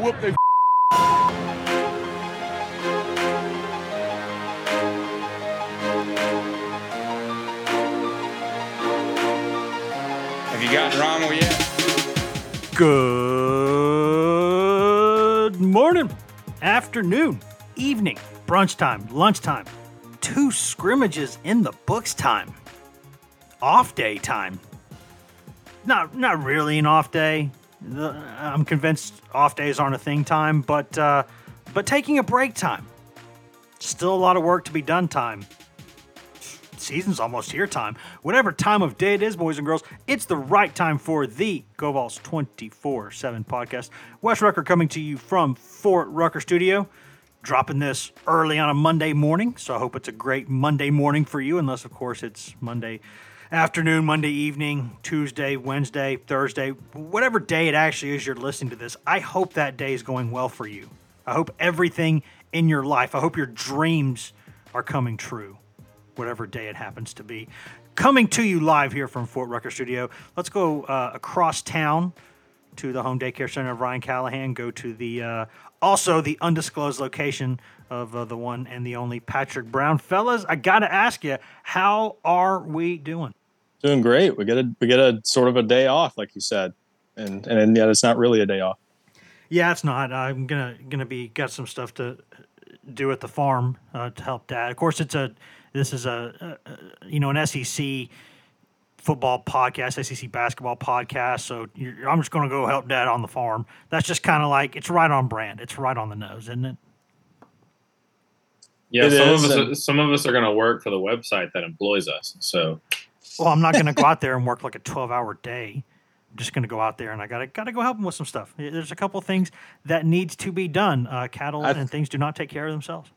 whoop their Have you gotten Rommel yet? Good morning, afternoon, evening, brunch time, lunchtime, two scrimmages in the books time, off day time. Not not really an off day. The- I'm convinced off days aren't a thing time, but uh, but taking a break time. Still a lot of work to be done time season's almost here time. Whatever time of day it is, boys and girls, it's the right time for the GoVols 24 7 podcast. Wes Rucker coming to you from Fort Rucker Studio. Dropping this early on a Monday morning, so I hope it's a great Monday morning for you, unless, of course, it's Monday afternoon, Monday evening, Tuesday, Wednesday, Thursday, whatever day it actually is you're listening to this. I hope that day is going well for you. I hope everything in your life, I hope your dreams are coming true whatever day it happens to be. Coming to you live here from Fort Rucker Studio. Let's go uh, across town to the home daycare center of Ryan Callahan. Go to the uh, also the undisclosed location of uh, the one and the only Patrick Brown. Fellas, I gotta ask you, how are we doing? Doing great. We get a we get a sort of a day off, like you said, and and yet it's not really a day off. Yeah, it's not. I'm gonna gonna be got some stuff to do at the farm uh, to help Dad. Of course, it's a this is a, a, a you know an SEC football podcast, SEC basketball podcast. So you're, I'm just going to go help Dad on the farm. That's just kind of like it's right on brand. It's right on the nose, isn't it? Yeah, It some is, of us. some of us are going to work for the website that employs us. So Well, I'm not going to go out there and work like a 12 hour day. I'm just going to go out there and I got to got to go help him with some stuff. There's a couple things that needs to be done. Uh, cattle I- and things do not take care of themselves.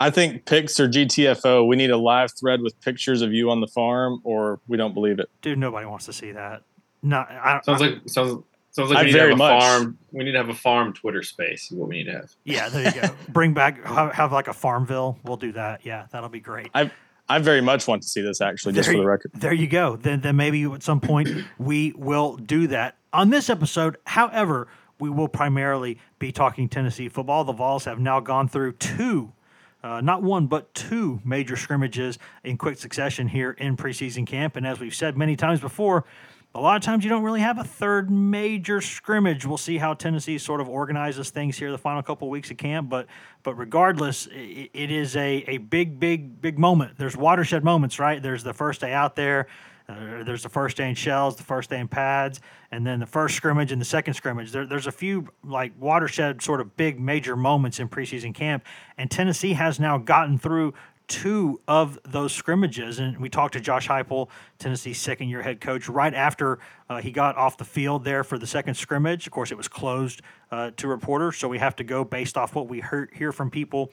I think pics or GTFO, we need a live thread with pictures of you on the farm, or we don't believe it. Dude, nobody wants to see that. No, I, sounds I- like sounds sounds like I we need to have a much- farm. We need to have a farm Twitter space. Is what we need to have. yeah. There you go. Bring back have, have like a Farmville. We'll do that. Yeah, that'll be great. I I very much want to see this actually, just there, for the you- record. There you go. Then, then maybe at some point we will do that. On this episode, however, we will primarily be talking Tennessee football. The Vols have now gone through two, uh, not one, but two major scrimmages in quick succession here in preseason camp. And as we've said many times before, a lot of times you don't really have a third major scrimmage. We'll see how Tennessee sort of organizes things here the final couple of weeks of camp. But but regardless, i it is a, a big, big, big moment. There's watershed moments, right? There's the first day out there. Uh, there's the first day in shells, the first day in pads, and then the first scrimmage and the second scrimmage. There, there's a few like watershed sort of big major moments in preseason camp, and Tennessee has now gotten through two of those scrimmages. And we talked to Josh Heupel, Tennessee's second year head coach, right after uh, he got off the field there for the second scrimmage. Of course, it was closed uh, to reporters, so we have to go based off what we heard, hear from people,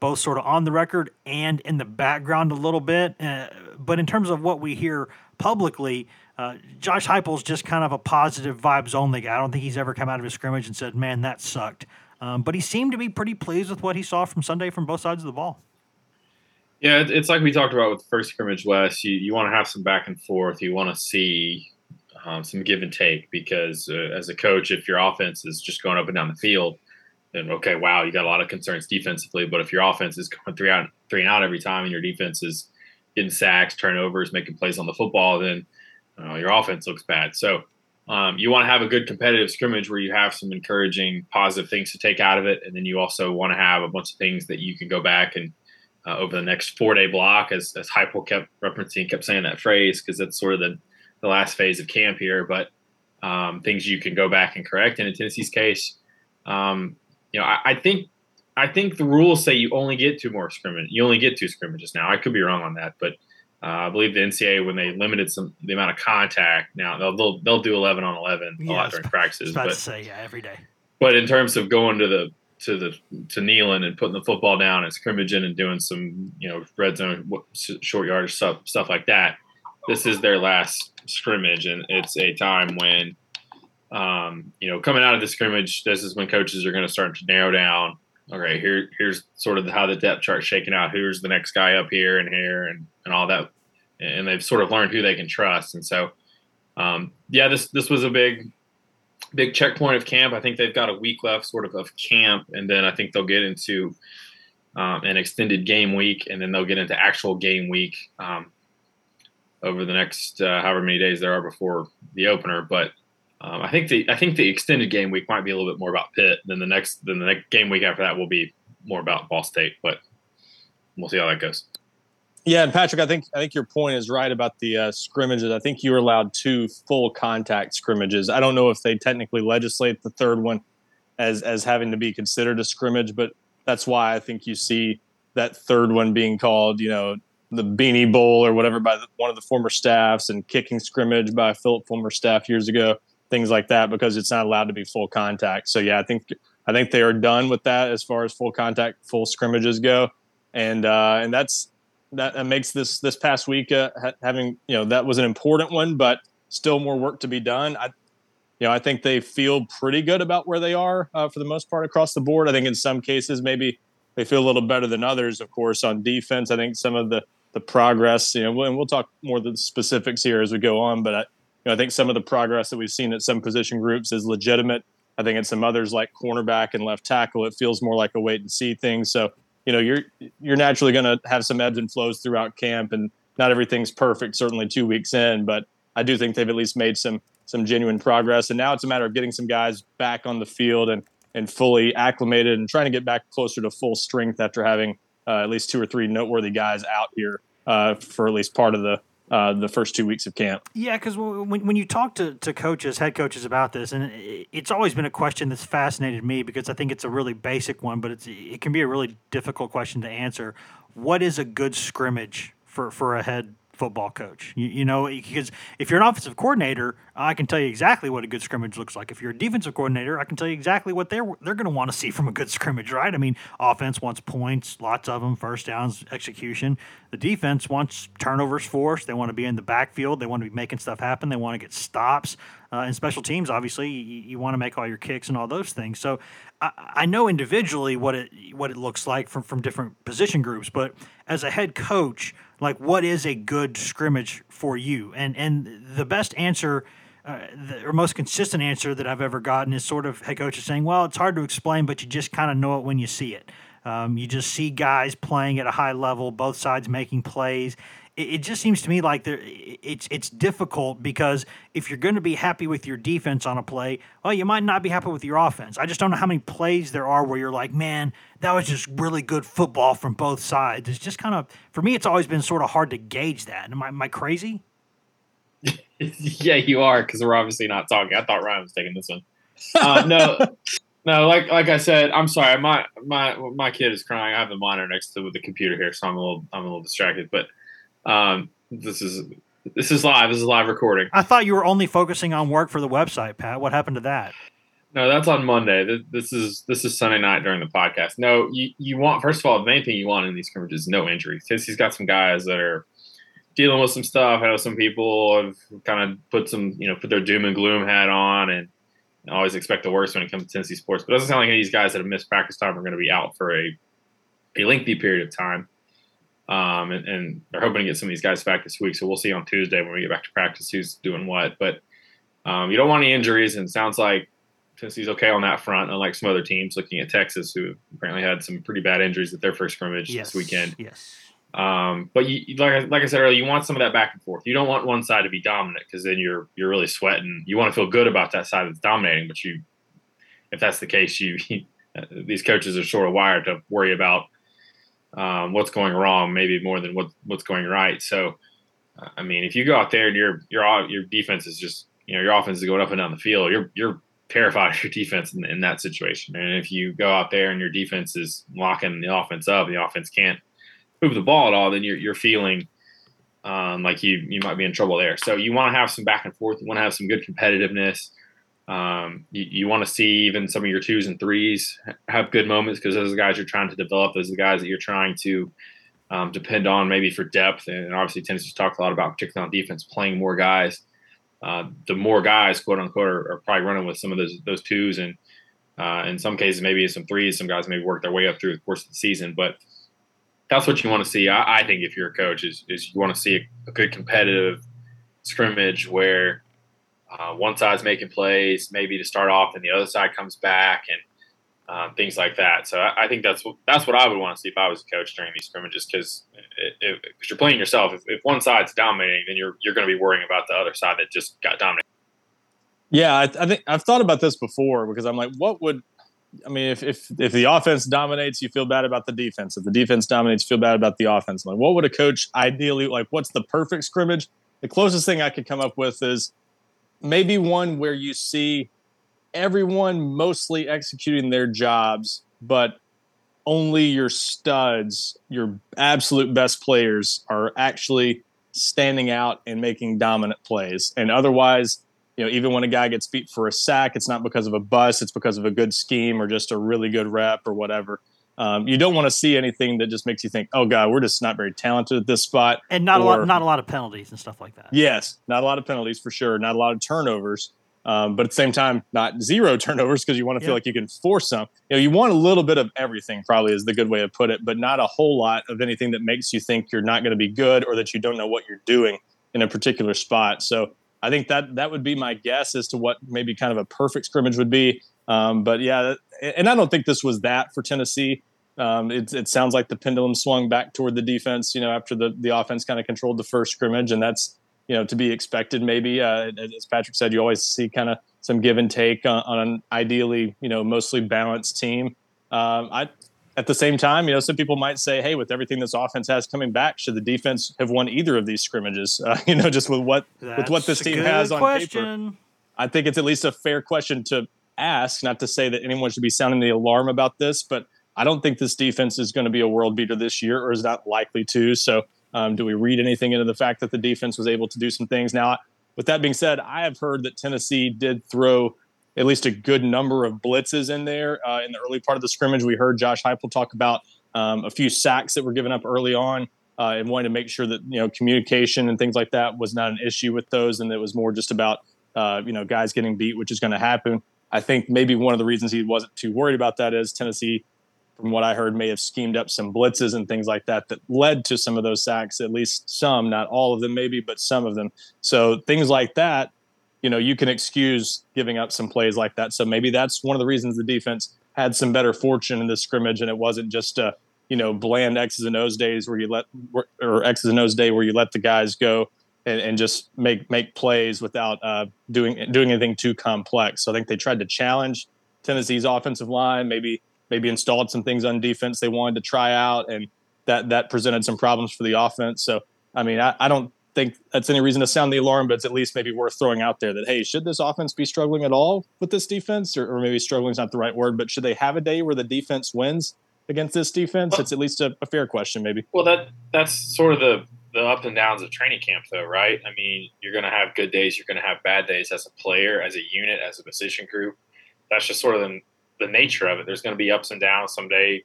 both sort of on the record and in the background a little bit. Uh, but in terms of what we hear publicly, uh, Josh Heupel's just kind of a positive vibes only guy. I don't think he's ever come out of his scrimmage and said, "Man, that sucked." Um, but he seemed to be pretty pleased with what he saw from Sunday from both sides of the ball. Yeah, it's like we talked about with the first scrimmage, Wes. You you want to have some back and forth. You want to see um, some give and take because uh, as a coach, if your offense is just going up and down the field, then okay, wow, you got a lot of concerns defensively. But if your offense is going three out three and out every time, and your defense is getting sacks, turnovers, making plays on the football, then uh, your offense looks bad. So um, you want to have a good competitive scrimmage where you have some encouraging, positive things to take out of it, and then you also want to have a bunch of things that you can go back and uh, over the next four day block, as as Heupel kept referencing, kept saying that phrase because that's sort of the the last phase of camp here. But um, things you can go back and correct. And in Tennessee's case, um, you know, I, I think I think the rules say you only get two more scrimmage. You only get two scrimmages now. I could be wrong on that, but Uh, I believe the NCAA when they limited some the amount of contact. Now they'll they'll, they'll do eleven on eleven a Yeah, lot during practices, about but to say yeah, every day. but in terms of going to the to the to kneeling and putting the football down and scrimmaging and doing some you know red zone short yardage stuff stuff like that, this is their last scrimmage and it's a time when um, you know coming out of the scrimmage, this is when coaches are going to start to narrow down. Okay, here here's sort of how the depth chart's shaking out. Who's the next guy up here and here and and all that, and they've sort of learned who they can trust. And so, um, yeah, this this was a big big checkpoint of camp. I think they've got a week left, sort of, of camp, and then I think they'll get into um, an extended game week, and then they'll get into actual game week um, over the next uh, however many days there are before the opener. But um, I think the I think the extended game week might be a little bit more about Pitt than the next than the next game week after that will be more about Ball State. But we'll see how that goes. Yeah, and Patrick, I think I think your point is right about the uh, scrimmages. I think you were allowed two full contact scrimmages. I don't know if they technically legislate the third one as as having to be considered a scrimmage, but that's why I think you see that third one being called, you know, the Beanie Bowl or whatever by the, one of the former staffs, and kicking scrimmage by Philip former staff years ago, things like that, because it's not allowed to be full contact. So yeah, I think I think they are done with that as far as full contact, full scrimmages go, and uh, and that's that, makes this this past week uh, ha- having you know that was an important one, but still more work to be done. I, you know, I think they feel pretty good about where they are uh, for the most part across the board. I think in some cases maybe they feel a little better than others. Of course, on defense, I think some of the the progress, you know, and we'll talk more the specifics here as we go on. But I, you know, I think some of the progress that we've seen at some position groups is legitimate. I think at some others like cornerback and left tackle, it feels more like a wait and see thing. So you know you're you're naturally going to have some ebbs and flows throughout camp and not everything's perfect certainly two weeks in but i do think they've at least made some some genuine progress. And now it's a matter of getting some guys back on the field and and fully acclimated and trying to get back closer to full strength after having uh, at least two or three noteworthy guys out here uh, for at least part of the uh, the first two weeks of camp. Yeah, because when, when you talk to, to coaches, head coaches about this, and it's always been a question that's fascinated me because I think it's a really basic one, but it's it can be a really difficult question to answer. What is a good scrimmage for, for a head football coach? You, you know, because if you're an offensive coordinator, I can tell you exactly what a good scrimmage looks like. If you're a defensive coordinator, I can tell you exactly what they're they're going to want to see from a good scrimmage, right? I mean, offense wants points, lots of them, first downs, execution. The defense wants turnovers forced. They want to be in the backfield. They want to be making stuff happen. They want to get stops. Uh, and special teams, obviously, you, you want to make all your kicks and all those things. So I, I know individually what it what it looks like from from different position groups, but as a head coach, like what is a good scrimmage for you? And and the best answer. Uh, the, or most consistent answer that I've ever gotten is sort of head coaches saying, "Well, it's hard to explain, but you just kind of know it when you see it. Um, you just see guys playing at a high level, both sides making plays. It, it just seems to me like there, it's it's difficult because if you're going to be happy with your defense on a play, well, you might not be happy with your offense. I just don't know how many plays there are where you're like, man, that was just really good football from both sides. It's just kind of for me, it's always been sort of hard to gauge that. Am I, am I crazy? yeah, you are because we're obviously not talking. I thought Ryan was taking this one. Uh, no, no, like like I said, I'm sorry. My my my kid is crying. I have the monitor next to the computer here, so I'm a little I'm a little distracted. But um, this is this is live. This is live recording. I thought you were only focusing on work for the website, Pat. What happened to that? No, that's on Monday. This, is this is Sunday night during the podcast. No, you, you want first of all the main thing you want in these scrimmages is no injuries. He's got some guys that are dealing with some stuff. I know some people have kind of put some you know put their doom and gloom hat on and always expect the worst when it comes to Tennessee sports. But it doesn't sound like any of these guys that have missed practice time are going to be out for a a lengthy period of time. Um, and, and they're hoping to get some of these guys back this week. So we'll see on Tuesday when we get back to practice who's doing what. But um, you don't want any injuries, and it sounds like Tennessee's okay on that front, unlike some other teams looking at Texas, who apparently had some pretty bad injuries at their first scrimmage Yes. this weekend. Yes. Um, but you, like, I- like I said earlier, you want some of that back and forth. You don't want one side to be dominant because then you're you're really sweating. You want to feel good about that side that's dominating, but you, if that's the case, you these coaches are sort of wired to worry about um, what's going wrong, maybe more than what what's going right. So, I mean, if you go out there and your your your defense is just you know your offense is going up and down the field, you're you're terrified of your defense in, in that situation. And if you go out there and your defense is locking the offense up, the offense can't move the ball at all, then you're you're feeling um, like you you might be in trouble there. So you want to have some back and forth. You want to have some good competitiveness. Um, you, you want to see even some of your twos and threes have good moments because those are the guys you're trying to develop. Those are the guys that you're trying to um, depend on maybe for depth. And obviously, Tennessee's talked a lot about, particularly on defense, playing more guys. Uh, the more guys, quote unquote, are, are, probably running with some of those those twos, and uh, in some cases maybe some threes. Some guys maybe work their way up through the course of the season, but that's what you want to see. I, I think if you're a coach, is is you want to see a, a good competitive scrimmage where uh, one side's making plays, maybe to start off, and the other side comes back, and um, things like that. So I, I, think that's what that's what I would want to see if I was a coach during these scrimmages, because because you're playing yourself. If, if one side's dominating, then you're you're going to be worrying about the other side that just got dominated. Yeah, I, I think I've thought about this before because I'm like, what would I mean, if, if if the offense dominates, you feel bad about the defense. If the defense dominates, you feel bad about the offense. Like, what would a coach ideally like? What's the perfect scrimmage? The closest thing I could come up with is maybe one where you see everyone mostly executing their jobs, but only your studs, your absolute best players, are actually standing out and making dominant plays. And otherwise, you know, even when a guy gets beat for a sack, it's not because of a bust, it's because of a good scheme or just a really good rep or whatever. Um, you don't want to see anything that just makes you think, "Oh God, we're just not very talented at this spot." And not or, a lot, not a lot of penalties and stuff like that. Yes, not a lot of penalties for sure. Not a lot of turnovers, um, but at the same time, not zero turnovers because you want to feel like you can force some. You know, you want a little bit of everything. Probably is the good way to put it, but not a whole lot of anything that makes you think you're not going to be good or that you don't know what you're doing in a particular spot. So I think that that would be my guess as to what maybe kind of a perfect scrimmage would be. Um, but yeah, and I don't think this was that for Tennessee. Um, it, it, sounds like the pendulum swung back toward the defense, you know, after the, the offense kind of controlled the first scrimmage, and that's you know to be expected. Maybe uh, as Patrick said, you always see kind of some give and take on, on, an ideally you know mostly balanced team. Um, I at the same time, you know, some people might say, "Hey, with everything this offense has coming back, should the defense have won either of these scrimmages?" Uh, you know, just with what That's with what this team has on question. paper. I think it's at least a fair question to ask. Not to say that anyone should be sounding the alarm about this, but I don't think this defense is going to be a world beater this year, or is not likely to. So, um, do we read anything into the fact that the defense was able to do some things? Now, with that being said, I have heard that Tennessee did throw at least a good number of blitzes in there uh, in the early part of the scrimmage. We heard Josh Heupel talk about um, a few sacks that were given up early on. Uh, and wanting to make sure that you know communication and things like that was not an issue with those, and it was more just about uh, you know guys getting beat, which is going to happen. I think maybe one of the reasons he wasn't too worried about that is Tennessee, from what I heard, may have schemed up some blitzes and things like that that led to some of those sacks, at least some, not all of them, maybe, but some of them. So things like that you know, you can excuse giving up some plays like that. So maybe that's one of the reasons the defense had some better fortune in this scrimmage, and it wasn't just a you know bland X's and O's days where you let or X's and O's day where you let the guys go and, and just make make plays without uh, doing doing anything too complex. So I think they tried to challenge Tennessee's offensive line, maybe maybe installed some things on defense they wanted to try out, and that that presented some problems for the offense. So I mean, I, I don't think that's any reason to sound the alarm, but it's at least maybe worth throwing out there that hey, should this offense be struggling at all with this defense, or, or maybe struggling is not the right word, but should they have a day where the defense wins against this defense? It's at least a, a, fair question, maybe. Well, that that's sort of the the up and downs of training camp, though, right? I mean, you're going to have good days, you're going to have bad days as a player, as a unit, as a position group. That's just sort of the, the nature of it. There's going to be ups and downs. Someday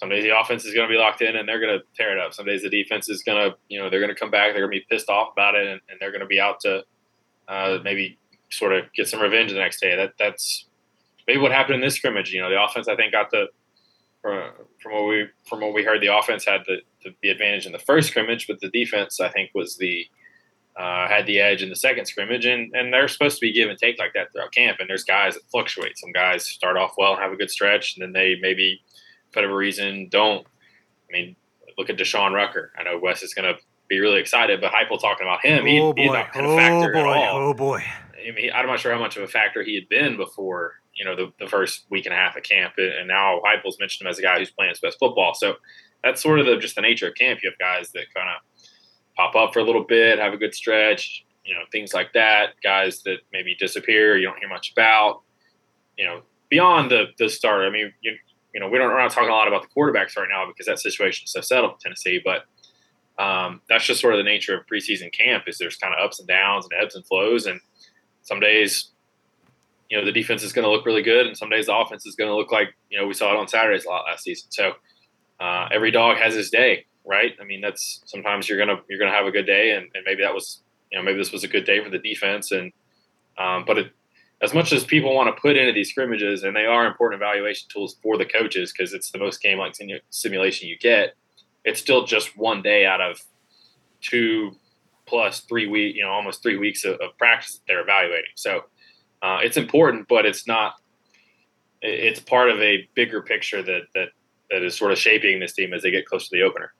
some days the offense is going to be locked in and they're going to tear it up. Some days the defense is going to, you know, they're going to come back. They're going to be pissed off about it and, and they're going to be out to uh, maybe sort of get some revenge the next day. That that's maybe what happened in this scrimmage. You know, the offense I think got the from, from what we from what we heard, the offense had the, the, the advantage in the first scrimmage, but the defense I think was the uh, had the edge in the second scrimmage, and and they're supposed to be give and take like that throughout camp. And there's guys that fluctuate. Some guys start off well and have a good stretch, and then they maybe for whatever reason don't. I mean, look at Deshaun Rucker. I know Wes is going to be really excited, but Heupel talking about him, he, oh he's not kind of factor oh boy. at all. Oh boy! I mean, I'm not sure how much of a factor he had been before, you know, the, the first week and a half of camp, and now Heupel's mentioned him as a guy who's playing his best football. So that's sort of the, just the nature of camp. You have guys that kind of pop up for a little bit, have a good stretch, you know, things like that. Guys that maybe disappear, you don't hear much about. You know, beyond the the start. I mean, you, you know, we don't, we're not talking a lot about the quarterbacks right now because that situation is so settled in Tennessee. But um, that's just sort of the nature of preseason camp. Is there's kind of ups and downs and ebbs and flows, and some days, you know, the defense is going to look really good, and some days the offense is going to look like you know we saw it on Saturdays a lot last season. So uh, every dog has his day, right? I mean, that's sometimes you're gonna you're gonna have a good day, and, and maybe that was you know maybe this was a good day for the defense, and um, but it, as much as people want to put into these scrimmages, and they are important evaluation tools for the coaches because it's the most game like simulation you get, it's still just one day out of two plus three week, you know, almost three weeks of, of practice that they're evaluating. So uh, it's important, but it's not. It's part of a bigger picture that that that is sort of shaping this team as they get close to the opener.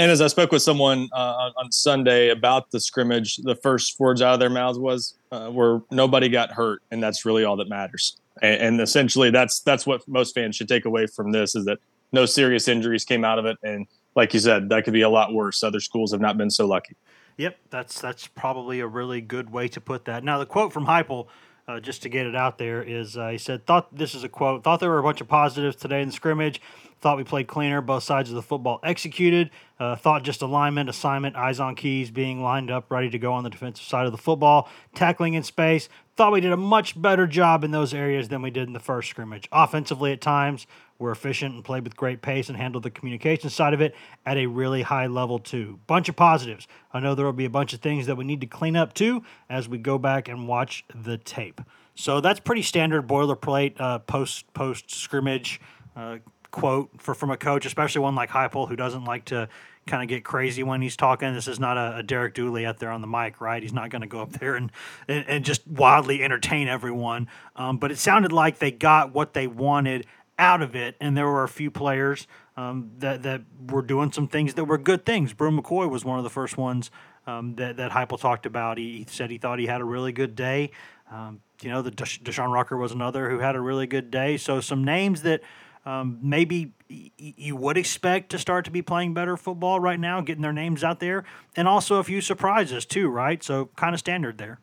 And as I spoke with someone uh, on Sunday about the scrimmage, the first words out of their mouths was, uh, "Where nobody got hurt, and that's really all that matters." And, and, essentially, that's that's what most fans should take away from this: is that no serious injuries came out of it, and like you said, that could be a lot worse. Other schools have not been so lucky. Yep, that's that's probably a really good way to put that. Now, the quote from Heupel, uh, just to get it out there, is uh, he said, "Thought this is a quote. Thought there were a bunch of positives today in the scrimmage. Thought we played cleaner. Both sides of the football executed. Uh, thought just alignment, assignment, eyes on keys, being lined up, ready to go on the defensive side of the football, tackling in space. Thought we did a much better job in those areas than we did in the first scrimmage. Offensively, at times, we're efficient and played with great pace and handled the communication side of it at a really high level, too. Bunch of positives. I know there will be a bunch of things that we need to clean up, too, as we go back and watch the tape. So that's pretty standard boilerplate uh, post post scrimmage uh, quote for from a coach, especially one like Heupel who doesn't like to kind of get crazy when he's talking. This is not a, a Derek Dooley out there on the mic, right? He's not going to go up there and, and, and just wildly entertain everyone. Um, but it sounded like they got what they wanted out of it, and there were a few players um, that that were doing some things that were good things. Bru McCoy was one of the first ones um, that that Heupel talked about. He, he, said he thought he had a really good day. Um, you know, the Deshaun Rucker was another who had a really good day. So some names that um, maybe y- you would expect to start to be playing better football right now, getting their names out there, and also a few surprises too, right? So kind of standard there.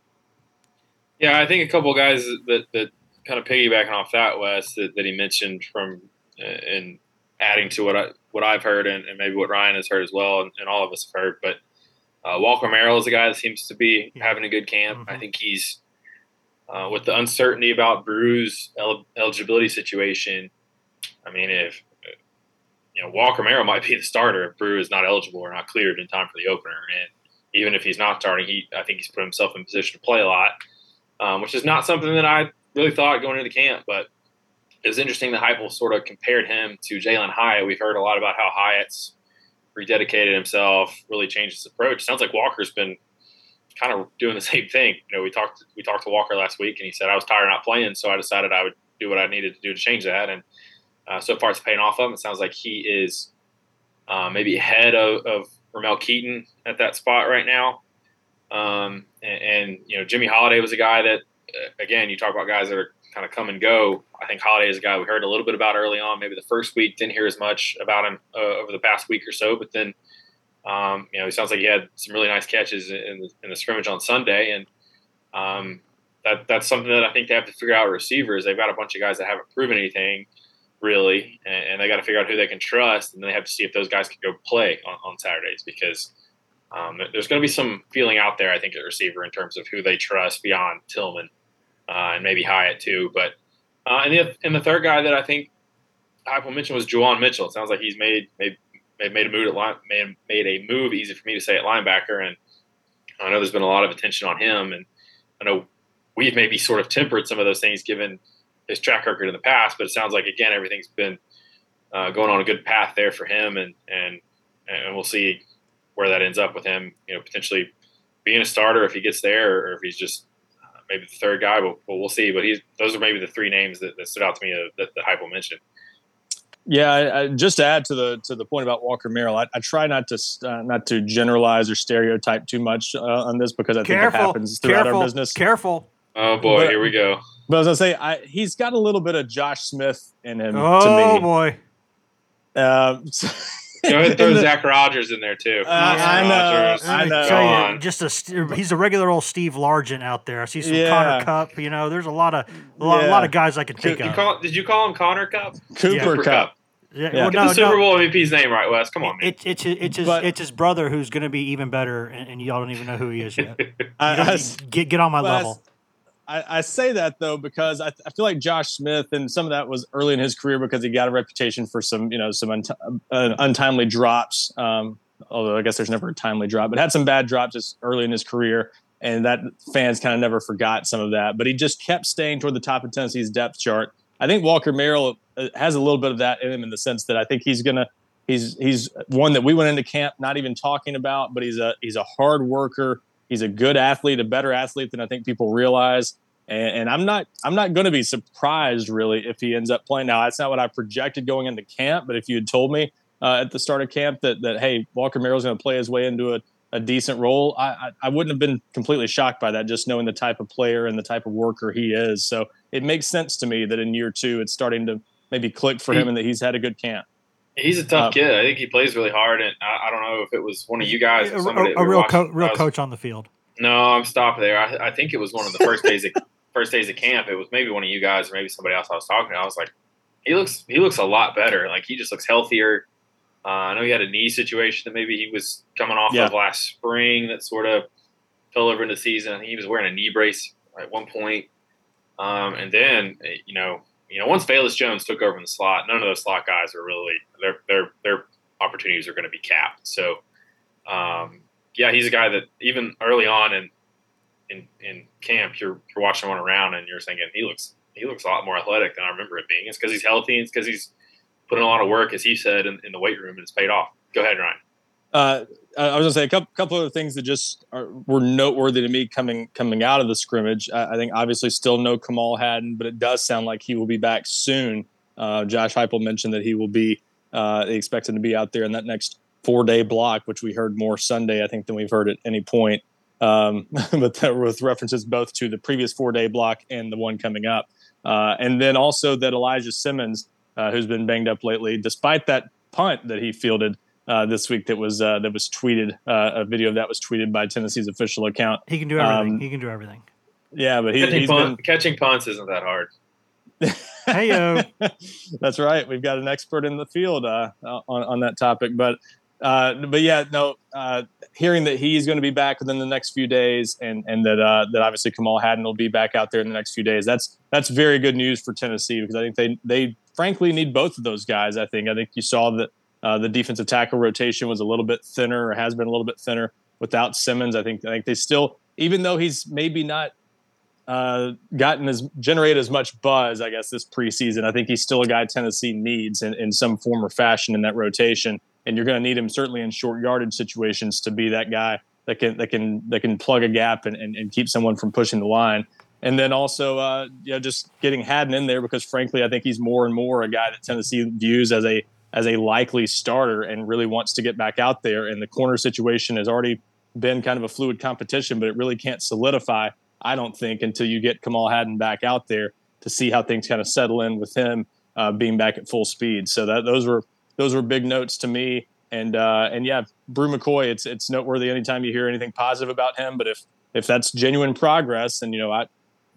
Yeah, I think a couple guys that that kind of piggybacking off that Wes that, that he mentioned from uh, and adding to what I what I've heard and, and, maybe what Ryan has heard as well, and, and all of us have heard. But uh, Walker Merrill is a guy that seems to be having a good camp. Mm-hmm. I think he's uh, with the uncertainty about Bru's el- eligibility situation. I mean, if you know Walker Merrill might be the starter if Bru is not eligible or not cleared in time for the opener, and even if he's not starting, he I think he's put himself in position to play a lot, um, which is not something that I really thought going into the camp. But it was interesting that Heupel sort of compared him to Jalin Hyatt. We've heard a lot about how Hyatt's rededicated himself, really changed his approach. Sounds like Walker's been kind of doing the same thing. You know, we talked we talked to Walker last week, and he said I was tired of not playing, so I decided I would do what I needed to do to change that. And uh, so far, it's paying off of him. It sounds like he is uh, maybe ahead of, of Ramel Keyton at that spot right now. Um, and, and, you know, Jimmy Holiday was a guy that, uh, again, you talk about guys that are kind of come and go. I think Holiday is a guy we heard a little bit about early on. Maybe the first week didn't hear as much about him uh, over the past week or so, but then, um, you know, he sounds like he had some really nice catches in the, in the scrimmage on Sunday, and um, that that's something that I think they have to figure out. Receivers, they've got a bunch of guys that haven't proven anything really, and, and they got to figure out who they can trust, and then they have to see if those guys can go play on, on Saturdays because um, there's going to be some feeling out there, I think, at receiver in terms of who they trust beyond Tillman uh, and maybe Hyatt too. But uh, and the and the third guy that I think Heupel mentioned was Juwan Mitchell. It sounds like he's made made made a move at line, made, made a move easy for me to say at linebacker, and I know there's been a lot of attention on him, and I know we've maybe sort of tempered some of those things given his track record in the past. But it sounds like again everything's been uh, going on a good path there for him, and and and we'll see where that ends up with him. You know, potentially being a starter if he gets there, or if he's just uh, maybe the third guy. But, but, we'll see. But he's those are maybe the three names that, that stood out to me uh, that, that Heupel mentioned. Yeah, I, I, just to add to the to the point about Walker Merrill, I, I try not to uh, not to generalize or stereotype too much uh, on this because I careful, think it happens throughout careful, our business. Careful. Oh boy, but, here we go. But as I say, I, he's got a little bit of Josh Smith in him. To me. Oh boy. Uh, so Go ahead and throw Zach Rogers in there too. Uh, I know. I know. You, just a he's a regular old Steve Largent out there. I see some yeah. Connor Cup. You know, there's a lot of a lot, yeah. a lot of guys I can think did of. Call, did you call him Connor Cup? Cooper, Cooper Kupp. Cup. Yeah, Yeah. well, Get no, the Super no. Bowl MVP's name right, Wes. Come on, man. It's it's it's his But- it's his brother who's going to be even better, and, and y'all don't even know who he is yet. I, You don't- I s- get get on my but I s- level. I, I say that though because I, I feel like Josh Smith and some of that was early in his career because he got a reputation for some you know some unt- uh, untimely drops. Um, although I guess there's never a timely drop, but had some bad drops just early in his career, and that fans kind of never forgot some of that. But he just kept staying toward the top of Tennessee's depth chart. I think Walker Merrill uh, has a little bit of that in him in the sense that I think he's gonna he's he's one that we went into camp not even talking about, but he's a he's a hard worker. He's a good athlete, a better athlete than I think people realize. And, and I'm not I'm not going to be surprised really if he ends up playing. Now that's not what I projected going into camp, but if you had told me uh, at the start of camp that that hey Walker Merrill's going to play his way into a, a decent role, I, I I wouldn't have been completely shocked by that. Just knowing the type of player and the type of worker he is, so it makes sense to me that in year two it's starting to maybe click for him and that he's had a good camp. He's a tough Uh, kid. I think he plays really hard, and I, I don't know if it was one of you guys A, or somebody. a- a we real co- real was- coach on the field. No, I'm stopping there. I, I think it was one of the first days of first days of camp. It was maybe one of you guys or maybe somebody else I was talking to. I was like, he looks he looks a lot better. Like he just looks healthier. Uh, I know he had a knee situation that maybe he was coming off Yeah. of last spring that sort of fell over into the season. I think he was wearing a knee brace at one point. Um, and then you know, you know, once Velus Jones took over in the slot, none of those slot guys are really their their their opportunities are going to be capped. So, um, yeah, he's a guy that even early on in in, in camp, you're you're watching him around and you're thinking he looks he looks a lot more athletic than I remember it being. It's because he's healthy. It's because he's putting a lot of work, as he said, in, in the weight room, and it's paid off. Go ahead, Ryan. Uh, I was gonna say a couple, couple of things that just are, were noteworthy to me coming coming out of the scrimmage. I, I think obviously still no Kamal Hadden, but it does sound like he will be back soon. Uh, Josh Heupel mentioned that he will be uh, expected to be out there in that next four day block, which we heard more Sunday, I think, than we've heard at any point. Um, but that with references both to the previous four day block and the one coming up, uh, and then also that Elijah Simmons, uh, who's been banged up lately, despite that punt that he fielded uh, this week that was uh, that was tweeted. Uh, a video of that was tweeted by Tennessee's official account. He can do everything. Um, he can do everything. Yeah, but he, Catching, he's punt, been. catching punts isn't that hard. Hey yo, That's right. We've got an expert in the field uh, on on that topic. But uh, but yeah, no. Uh, hearing that he's going to be back within the next few days, and and that uh, that obviously Kamal Hadden will be back out there in the next few days. That's that's very good news for Tennessee because I think they they frankly need both of those guys. I think I think you saw that uh, the defensive tackle rotation was a little bit thinner, or has been a little bit thinner without Simmons. I think I think they still, even though he's maybe not uh, gotten as generated as much buzz, I guess, this preseason. I think he's still a guy Tennessee needs in, in some form or fashion in that rotation. And you're going to need him certainly in short yardage situations to be that guy that can that can that can plug a gap and, and, and keep someone from pushing the line. And then also, uh, you know, just getting Hadden in there because frankly, I think he's more and more a guy that Tennessee views as a as a likely starter and really wants to get back out there. And the corner situation has already been kind of a fluid competition, but it really can't solidify I don't think, until you get Kamal Hadden back out there to see how things kind of settle in with him uh, being back at full speed. So that those were those were big notes to me. And uh, and yeah, Bru McCoy, it's it's noteworthy anytime you hear anything positive about him. But if if that's genuine progress, and you know, I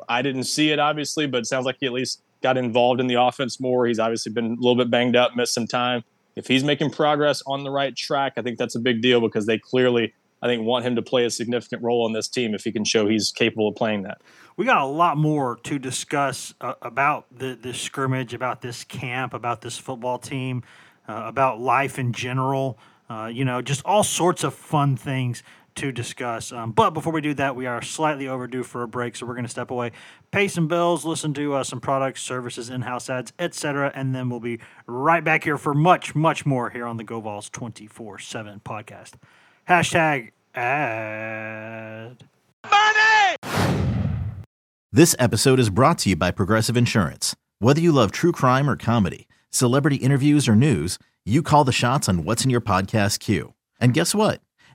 I didn't see it obviously, but it sounds like he at least got involved in the offense more. He's obviously been a little bit banged up, missed some time. If he's making progress on the right track, I think that's a big deal because they clearly I think want him to play a significant role on this team if he can show he's capable of playing that. we got a lot more to discuss uh, about the this scrimmage, about this camp, about this football team, uh, about life in general. Uh, you know, just all sorts of fun things to discuss. Um, but before we do that, we are slightly overdue for a break, so we're going to step away, pay some bills, listen to uh, some products, services, in-house ads, etc., and then we'll be right back here for much, much more here on the GoVols twenty four seven podcast. Hashtag ad. Money! This episode is brought to you by Progressive Insurance. Whether you love true crime or comedy, celebrity interviews or news, you call the shots on what's in your podcast queue. And guess what?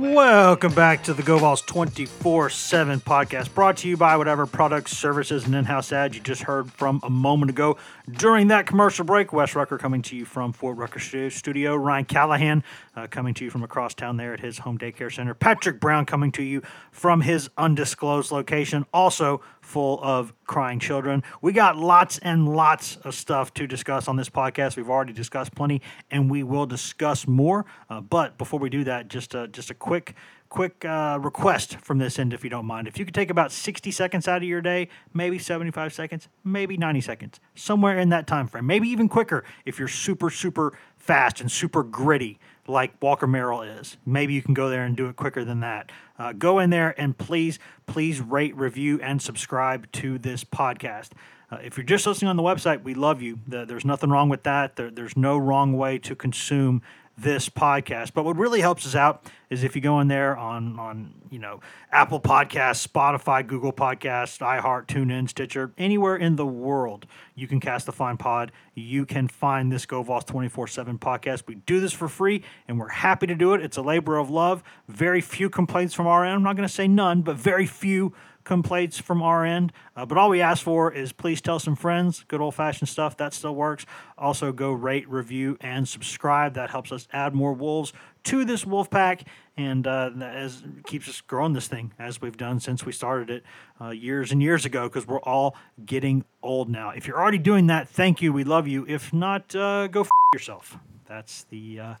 Welcome back to the GoVols 24 7 podcast, brought to you by whatever products, services, and in house ads you just heard from a moment ago. During that commercial break, Wes Rucker coming to you from Fort Rucker Studio, Ryan Callahan uh, coming to you from across town there at his home daycare center, Patrick Brown coming to you from his undisclosed location, also full of crying children. We got lots and lots of stuff to discuss on this podcast. We've already discussed plenty, and we will discuss more. Uh, but before we do that, just a, just a quick quick uh, request from this end, if you don't mind. If you could take about 60 seconds out of your day, maybe 75 seconds, maybe 90 seconds, somewhere in that time frame, maybe even quicker if you're super, super fast and super gritty like Walker Merrill is. Maybe you can go there and do it quicker than that. Uh, go in there and please, please rate, review, and subscribe to this podcast. Uh, if you're just listening on the website, we love you. The, there's nothing wrong with that. There, there's no wrong way to consume this podcast. But what really helps us out is if you go in there on on you know Apple Podcasts, Spotify, Google Podcasts, iHeart, TuneIn, Stitcher, anywhere in the world you can cast the fine pod. You can find this GoVols 24/7 podcast. We do this for free, and we're happy to do it. It's a labor of love. Very few complaints from our end. I'm not going to say none, but very few complaints from our end. Uh, but all we ask for is please tell some friends. Good old fashioned stuff. That still works. Also, go rate, review, and subscribe. That helps us add more wolves to this wolf pack and uh, as keeps us growing this thing as we've done since we started it uh, years and years ago because we're all getting old now. If you're already doing that, thank you. We love you. If not, uh, go f- yourself. That's the uh,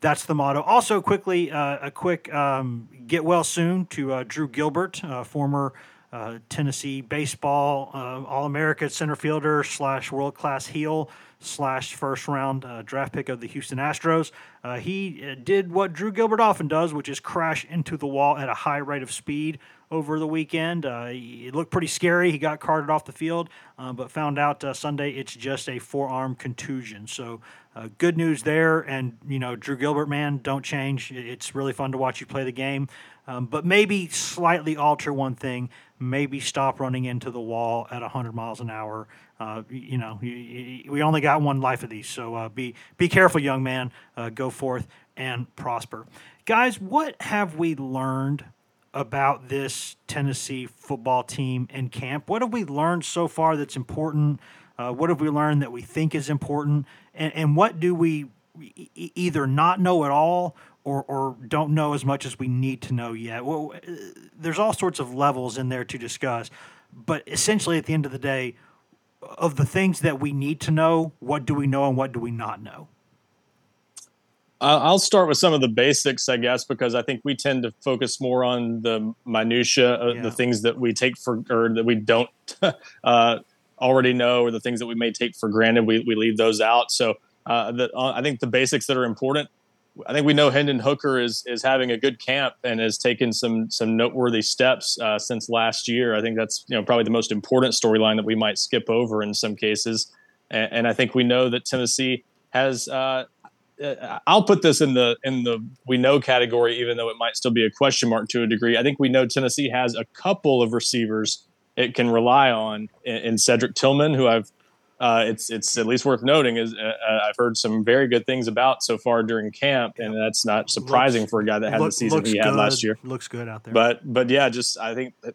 that's the motto. Also, quickly, uh, a quick um, get well soon to uh, Drew Gilbert, uh, former uh, Tennessee baseball uh, All America center fielder slash world class heel slash first round uh, draft pick of the Houston Astros. he did what Drew Gilbert often does, which is crash into the wall at a high rate of speed over the weekend. Uh, it looked pretty scary. He got carted off the field, uh, but found out uh, Sunday it's just a forearm contusion. So uh, good news there. And, you know, Drew Gilbert, man, don't change. It's really fun to watch you play the game. Um, but maybe slightly alter one thing. Maybe stop running into the wall at 100 miles an hour. Uh, you know, we only got one life of these. So uh, be, be careful, young man. go forth and prosper. Guys, what have we learned about this Tennessee football team in camp? What have we learned so far that's important? Uh, what have we learned that we think is important? And, and what do we either not know at all or, or don't know as much as we need to know yet? Well, uh, there's all sorts of levels in there to discuss. But essentially, at the end of the day, of the things that we need to know, what do we know and what do we not know? I'll start with some of the basics, I guess, because I think we tend to focus more on the minutia, uh, yeah. the things that we take for or that we don't uh, already know, or the things that we may take for granted. We we leave those out. So uh, the, uh, I think the basics that are important. I think we know Hendon Hooker is is having a good camp and has taken some some noteworthy steps uh, since last year. I think that's you know probably the most important storyline that we might skip over in some cases. And, and I think we know that Tennessee has uh, uh, I'll put this in the in the we know category, even though it might still be a question mark to a degree. I think we know Tennessee has a couple of receivers it can rely on in, in Cedric Tillman, who I've uh, it's it's at least worth noting is uh, uh I've heard some very good things about so far during camp, and that's not surprising looks, for a guy that had look, the season he had good, last year. Looks good out there, but but yeah, just I think uh,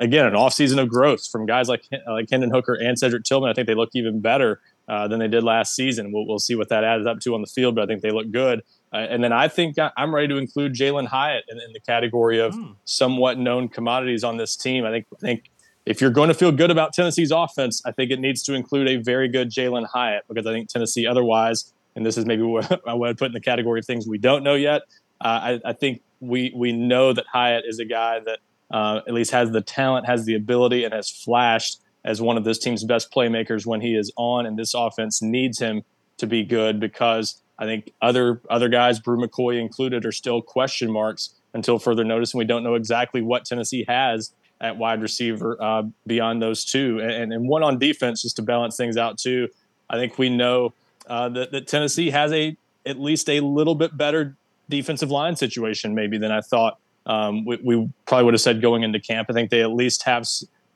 again an off season of growth from guys like like Hendon Hooker and Cedric Tillman. I think they look even better uh, than they did last season. We'll, we'll see what that adds up to on the field, but I think they look good. Uh, and then I think I'm ready to include Jalin Hyatt in, in, the category of mm. somewhat known commodities on this team. I think I think if you're going to feel good about Tennessee's offense, I think it needs to include a very good Jalin Hyatt because I think Tennessee otherwise, and this is maybe what I would put in the category of things we don't know yet. Uh, I, I, think we we know that Hyatt is a guy that uh, at least has the talent, has the ability, and has flashed as one of this team's best playmakers when he is on, and this offense needs him to be good because I think other other guys, Bru McCoy included, are still question marks until further notice, and we don't know exactly what Tennessee has at wide receiver uh, beyond those two, and, and one on defense just to balance things out too. I think we know uh, that, that Tennessee has a at least a little bit better defensive line situation maybe than I thought. Um, we, we, probably would have said going into camp. I think they at least have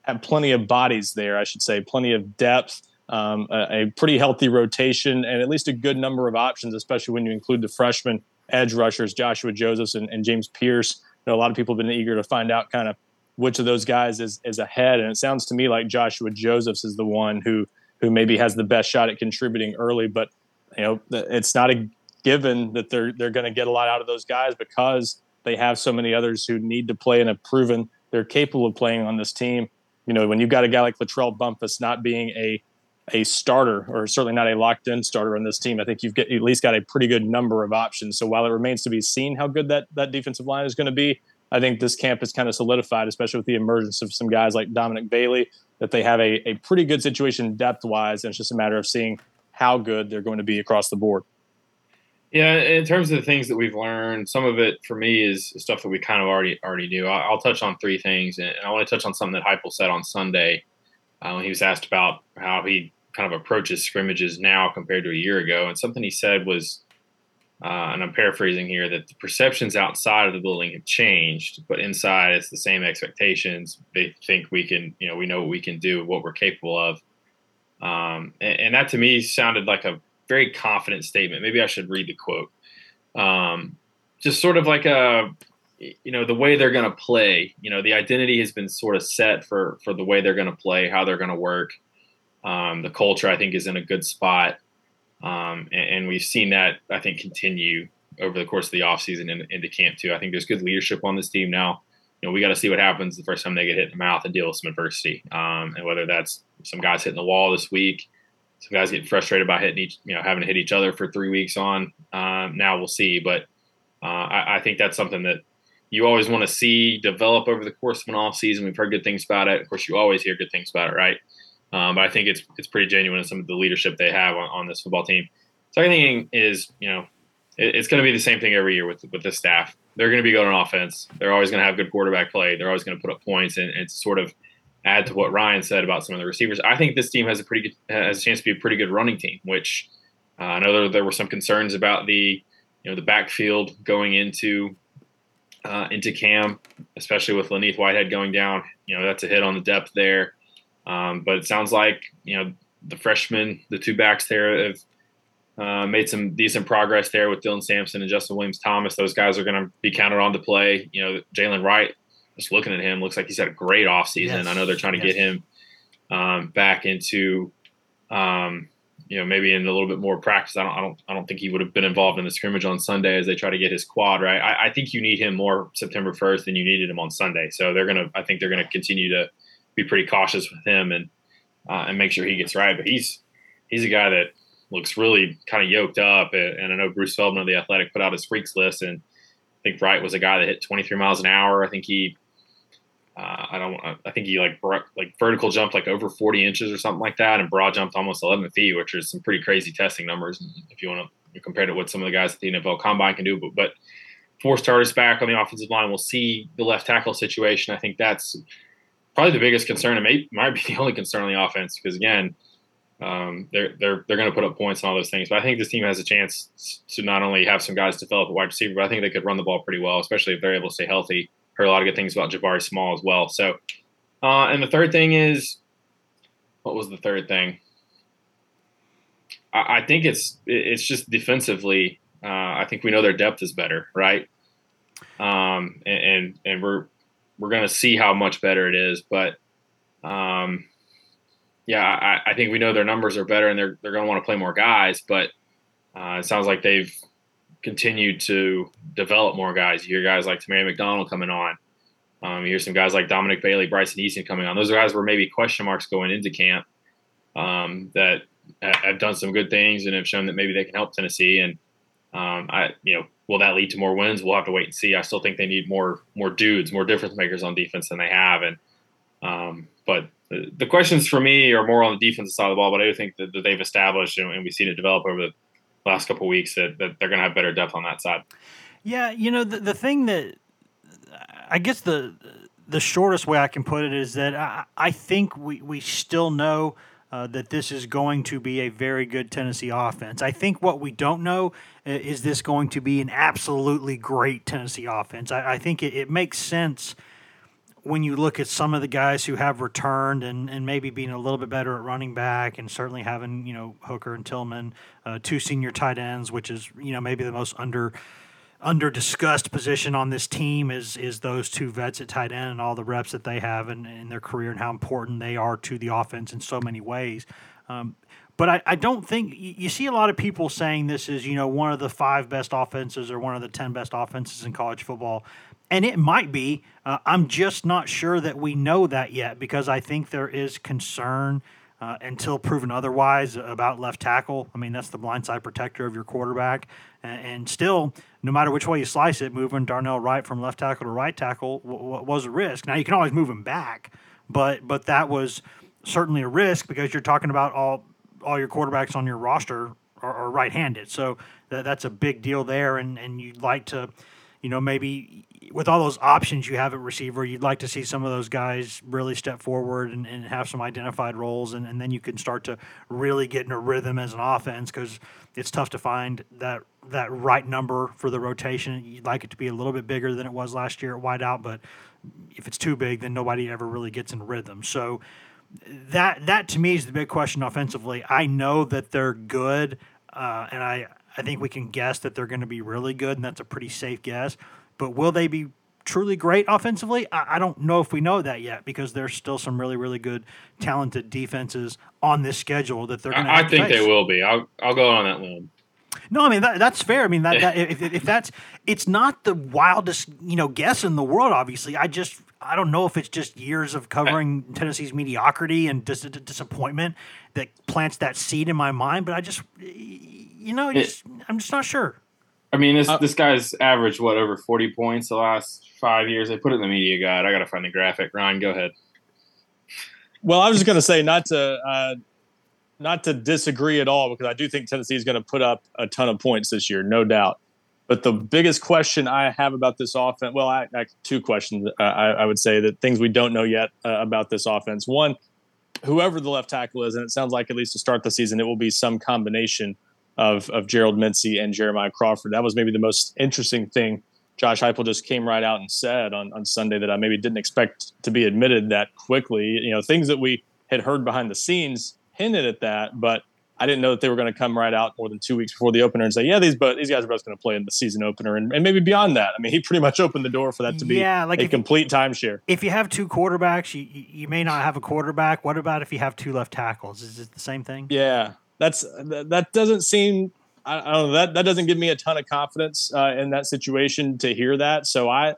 have plenty of bodies there. I should say plenty of depth. Um, a, a, pretty healthy rotation and at least a good number of options, especially when you include the freshman edge rushers, Joshua Josephs and, and James Pierce. You know, a lot of people have been eager to find out kind of which of those guys is is ahead. And it sounds to me like Joshua Josephs is the one who who maybe has the best shot at contributing early. But you know, it's not a given that they're they're going to get a lot out of those guys because they have so many others who need to play and have proven they're capable of playing on this team. You know, when you've got a guy like LaTrell Bumphus not being a a starter or certainly not a locked in starter on this team, I think you've get, at least got a pretty good number of options. So while it remains to be seen how good that that defensive line is going to be, I think this camp is kind of solidified, especially with the emergence of some guys like Dominic Bailey, that they have a, a pretty good situation depth wise. And it's just a matter of seeing how good they're going to be across the board. Yeah, in terms of the things that we've learned, some of it for me is stuff that we kind of already already knew. I'll, I'll touch on three things, and I want to touch on something that Heupel said on Sunday uh, when he was asked about how he kind of approaches scrimmages now compared to a year ago. And something he said was uh, and I'm paraphrasing here, that the perceptions outside of the building have changed, but inside it's the same expectations. They think we can, you know, we know what we can do, what we're capable of. Um, and, and, that to me sounded like a very confident statement. Maybe I should read the quote. Um, just sort of like a, you know, the way they're going to play. You know, the identity has been sort of set for for the way they're going to play, how they're going to work. Um, the culture, I think, is in a good spot. Um, and, and, we've seen that, I think, continue over the course of the offseason and into camp, too. I think there's good leadership on this team now. You know, we got to see what happens the first time they get hit in the mouth and deal with some adversity. Um, and whether that's some guys hitting the wall this week, some guys getting frustrated by hitting each, you know, having to hit each other for three weeks on. Um, now we'll see. But uh, I, I think that's something that you always want to see develop over the course of an off season. We've heard good things about it. Of course, you always hear good things about it, right? Um, but I think it's it's pretty genuine in some of the leadership they have on, on this football team. Second thing is, you know, it, it's going to be the same thing every year with with the staff. They're going to be good on offense. They're always going to have good quarterback play. They're always going to put up points and, and sort of add to what Ryan said about some of the receivers. I think this team has a pretty good has a chance to be a pretty good running team. Which uh, I know there, there were some concerns about the you know the backfield going into uh, into Cam, especially with Len'Neth Whitehead going down. You know that's a hit on the depth there. Um, but it sounds like you know the freshmen, the two backs there have uh, made some decent progress there with Dylan Sampson and Justin Williams Thomas. Those guys are going to be counted on to play. You know, Jaylen Wright, just looking at him, looks like he's had a great offseason. Yes. I know they're trying to yes. get him um, back into, um, you know, maybe in a little bit more practice. I don't, I don't, I don't think he would have been involved in the scrimmage on Sunday as they try to get his quad right. I, I think you need him more September 1st than you needed him on Sunday. So they're going to, I think they're going to continue to be pretty cautious with him and uh, and make sure he gets right. But he's he's a guy that looks really kind of yoked up. And, and, I know Bruce Feldman of the Athletic put out his freaks list, and I think Wright was a guy that hit 23 miles an hour. I think he, uh, I don't, I think he like like vertical jumped like over 40 inches or something like that, and broad jumped almost 11 feet, which is some pretty crazy testing numbers if you want to compare to what some of the guys at the NFL Combine can do. But but four starters back on the offensive line. We'll see the left tackle situation. I think that's probably the biggest concern, and may, might be the only concern on the offense because again, um, they're they're they're going to put up points and all those things. But I think this team has a chance to not only have some guys develop a wide receiver, but I think they could run the ball pretty well, especially if they're able to stay healthy. Heard a lot of good things about Jabari Small as well. So, uh, and the third thing is, what was the third thing? I, I think it's it's just defensively. Uh, I think we know their depth is better, right? Um, and, and and we're we're going to see how much better it is. But um, yeah, I, I, think we know their numbers are better and they're they're going to want to play more guys, but uh, it sounds like they've continued to develop more guys. You hear guys like Tamari McDonald coming on. Um, you hear some guys like Dominic Bailey, Bryson Eason coming on. Those guys were maybe question marks going into camp um, that have done some good things and have shown that maybe they can help Tennessee. And um, I, you know, will that lead to more wins? We'll have to wait and see. I still think they need more more dudes, more difference makers on defense than they have. And um, but the, the, questions for me are more on the defensive side of the ball. But I do think that, that they've established and, and, we've seen it develop over the last couple weeks that, that they're going to have better depth on that side. Yeah, you know the the thing that I guess the the shortest way I can put it is that I, I think we, we still know uh, that this is going to be a very good Tennessee offense. I think what we don't know uh, is this going to be an absolutely great Tennessee offense. I, I think it, it, makes sense when you look at some of the guys who have returned and, and maybe being a little bit better at running back and certainly having, you know, Hooker and Tillman, uh, two senior tight ends, which is, you know, maybe the most under – under discussed position on this team is is those two vets at tight end and all the reps that they have in, in their career and how important they are to the offense in so many ways. Um, but I, I don't think you see a lot of people saying this is you know one of the five best offenses or one of the ten best offenses in college football, and it might be. Uh, I'm just not sure that we know that yet because I think there is concern. Uh, until proven otherwise about left tackle. I mean, that's the blindside protector of your quarterback. And, still, no matter which way you slice it, moving Darnell Wright from left tackle to right tackle w- w- was a risk. Now you can always move him back, but but that was certainly a risk because you're talking about all all your quarterbacks on your roster are, are right-handed, so that, that's a big deal there. And and you'd like to, you know, maybe with all those options you have at receiver, you'd like to see some of those guys really step forward and, and have some identified roles, and, and then you can start to really get in a rhythm as an offense because it's tough to find that that right number for the rotation. You'd like it to be a little bit bigger than it was last year at wideout, but if it's too big, then nobody ever really gets in rhythm. So that that to me is the big question offensively. I know that they're good, uh, and I I think we can guess that they're going to be really good, and that's a pretty safe guess. But will they be truly great offensively? I, I don't know if we know that yet because there's still some really, really good, talented defenses on this schedule that they're going to. I, I think face. they will be. I'll I'll go on that limb. No, I mean that, that's fair. I mean that, that if, if that's it's not the wildest you know guess in the world. Obviously, I just I don't know if it's just years of covering Tennessee's mediocrity and dis- disappointment that plants that seed in my mind. But I just you know just, I'm just not sure. I mean, this uh, this guy's averaged what over forty points the last five years. They put it in the media guide. I got to find the graphic. Ryan, go ahead. Well, I was just going to say not to uh, not to disagree at all because I do think Tennessee is going to put up a ton of points this year, no doubt. But the biggest question I have about this offense, well, I, I two questions. Uh, I, I, would say that things we don't know yet uh, about this offense. One, whoever the left tackle is, and it sounds like at least to start the season, it will be some combination of of Gerald Mincey and Jeremiah Crawford. That was maybe the most interesting thing. Josh Heupel just came right out and said on, on Sunday that I maybe didn't expect to be admitted that quickly. You know, things that we had heard behind the scenes hinted at that, but I didn't know that they were going to come right out more than two weeks before the opener and say, "Yeah, these but these guys are both going to play in the season opener," and, and, maybe beyond that. I mean, he pretty much opened the door for that to be yeah, like a complete timeshare. If you have two quarterbacks, you you may not have a quarterback. What about if you have two left tackles? Is it the same thing? Yeah, that's that doesn't seem. I, don't know that that doesn't give me a ton of confidence uh, in that situation to hear that. So I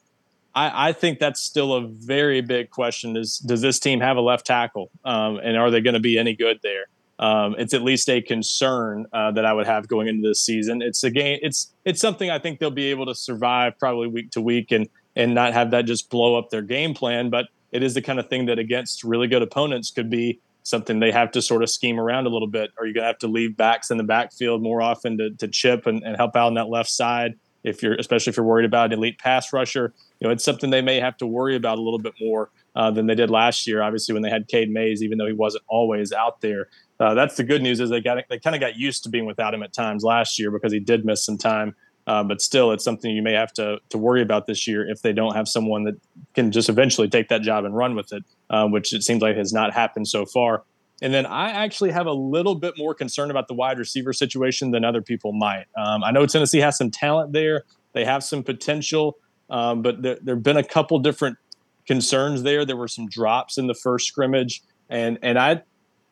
I, I, think that's still a very big question. Is does this team have a left tackle, um, and are they going to be any good there? Um, it's at least a concern uh, that I would have going into this season. It's a game. It's it's something I think they'll be able to survive probably week to week and and not have that just blow up their game plan. But it is the kind of thing that against really good opponents could be something they have to sort of scheme around a little bit. Are you going to have to leave backs in the backfield more often to, to chip and, and help out on that left side? If you're especially if you're worried about an elite pass rusher, you know, it's something they may have to worry about a little bit more uh, than they did last year. Obviously, when they had Cade Mays, even though he wasn't always out there, uh, that's the good news is they got they kind of got used to being without him at times last year because he did miss some time. Uh, but still, it's something you may have to to worry about this year if they don't have someone that can just eventually take that job and run with it, uh, which it seems like has not happened so far. And then I actually have a little bit more concern about the wide receiver situation than other people might. Um, I know Tennessee has some talent there; they have some potential. Um, but there, there have been a couple different concerns there. There were some drops in the first scrimmage, and and I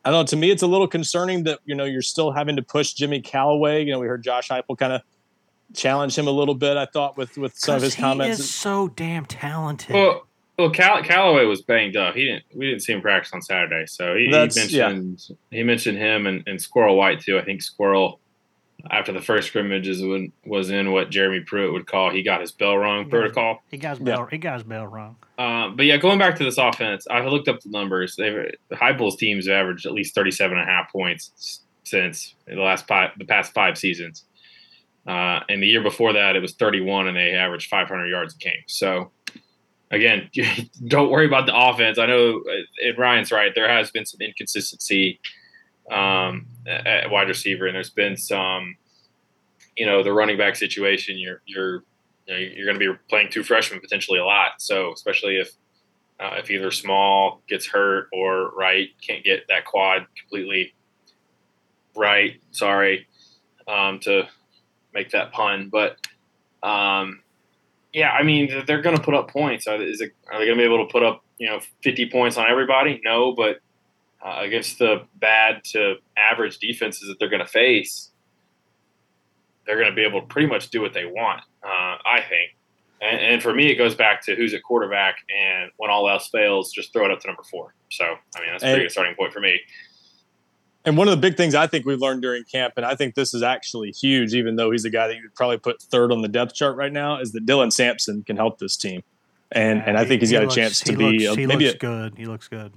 I don't know. To me, it's a little concerning that you know you're still having to push Jimmy Calloway. You know, we heard Josh Heupel kind of challenge him a little bit. I thought with with some of his he comments. is so damn talented. Well, well, Cal- Calloway was banged up. He didn't. We didn't see him practice on Saturday, so he, he That's- mentioned he mentioned him and, and Squirrel White too. I think Squirrel after the first scrimmages when, was in what Jeremy Pruitt would call he got his bell rung protocol. he got his bell. He got his bell wrong. Uh, but yeah, going back to this offense, I looked up the numbers. They've Heupel's teams have averaged at least 37 and a half points since the last five, the past five seasons. Uh, and the year before that, it was 31, and they averaged 500 yards a game. So, again, don't worry about the offense. I know, uh, and Ryan's right. There has been some inconsistency um, at wide receiver, and there's been some, you know, the running back situation. You're you're you know, you're going to be playing two freshmen potentially a lot. So especially if uh, if either Small gets hurt or Wright can't get that quad completely right. Sorry um, to make that pun, but um, yeah, I mean they're going to put up points. Are, is it, are they going to be able to put up you know 50 points on everybody? No, but uh, against the bad to average defenses that they're going to face, they're going to be able to pretty much do what they want. Uh, I think. And, and for me, it goes back to who's at quarterback, and when all else fails, just throw it up to number four. So, I mean, that's a pretty And- good starting point for me. And one of the big things I think we've learned during camp, and I think this is actually huge, even though he's a guy that you'd probably put third on the depth chart right now, is that Dylan Sampson can help this team. And and I think he's He got looks- a chance to be looks, a, he maybe looks a, good. He looks good.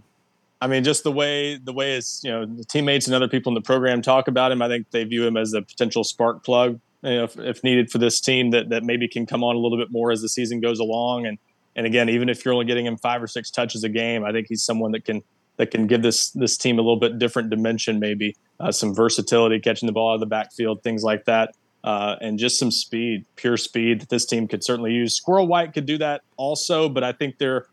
I mean, just the way the way his you know the teammates and other people in the program talk about him, I think they view him as a potential spark plug, you know, if, if needed for this team that that maybe can come on a little bit more as the season goes along. And and again, even if you're only getting him five or six touches a game, I think he's someone that can that can give this this team a little bit different dimension, maybe uh, some versatility, catching the ball out of the backfield, things like that. Uh, and just some speed, pure speed that this team could certainly use. Squirrel White could do that also, but I think there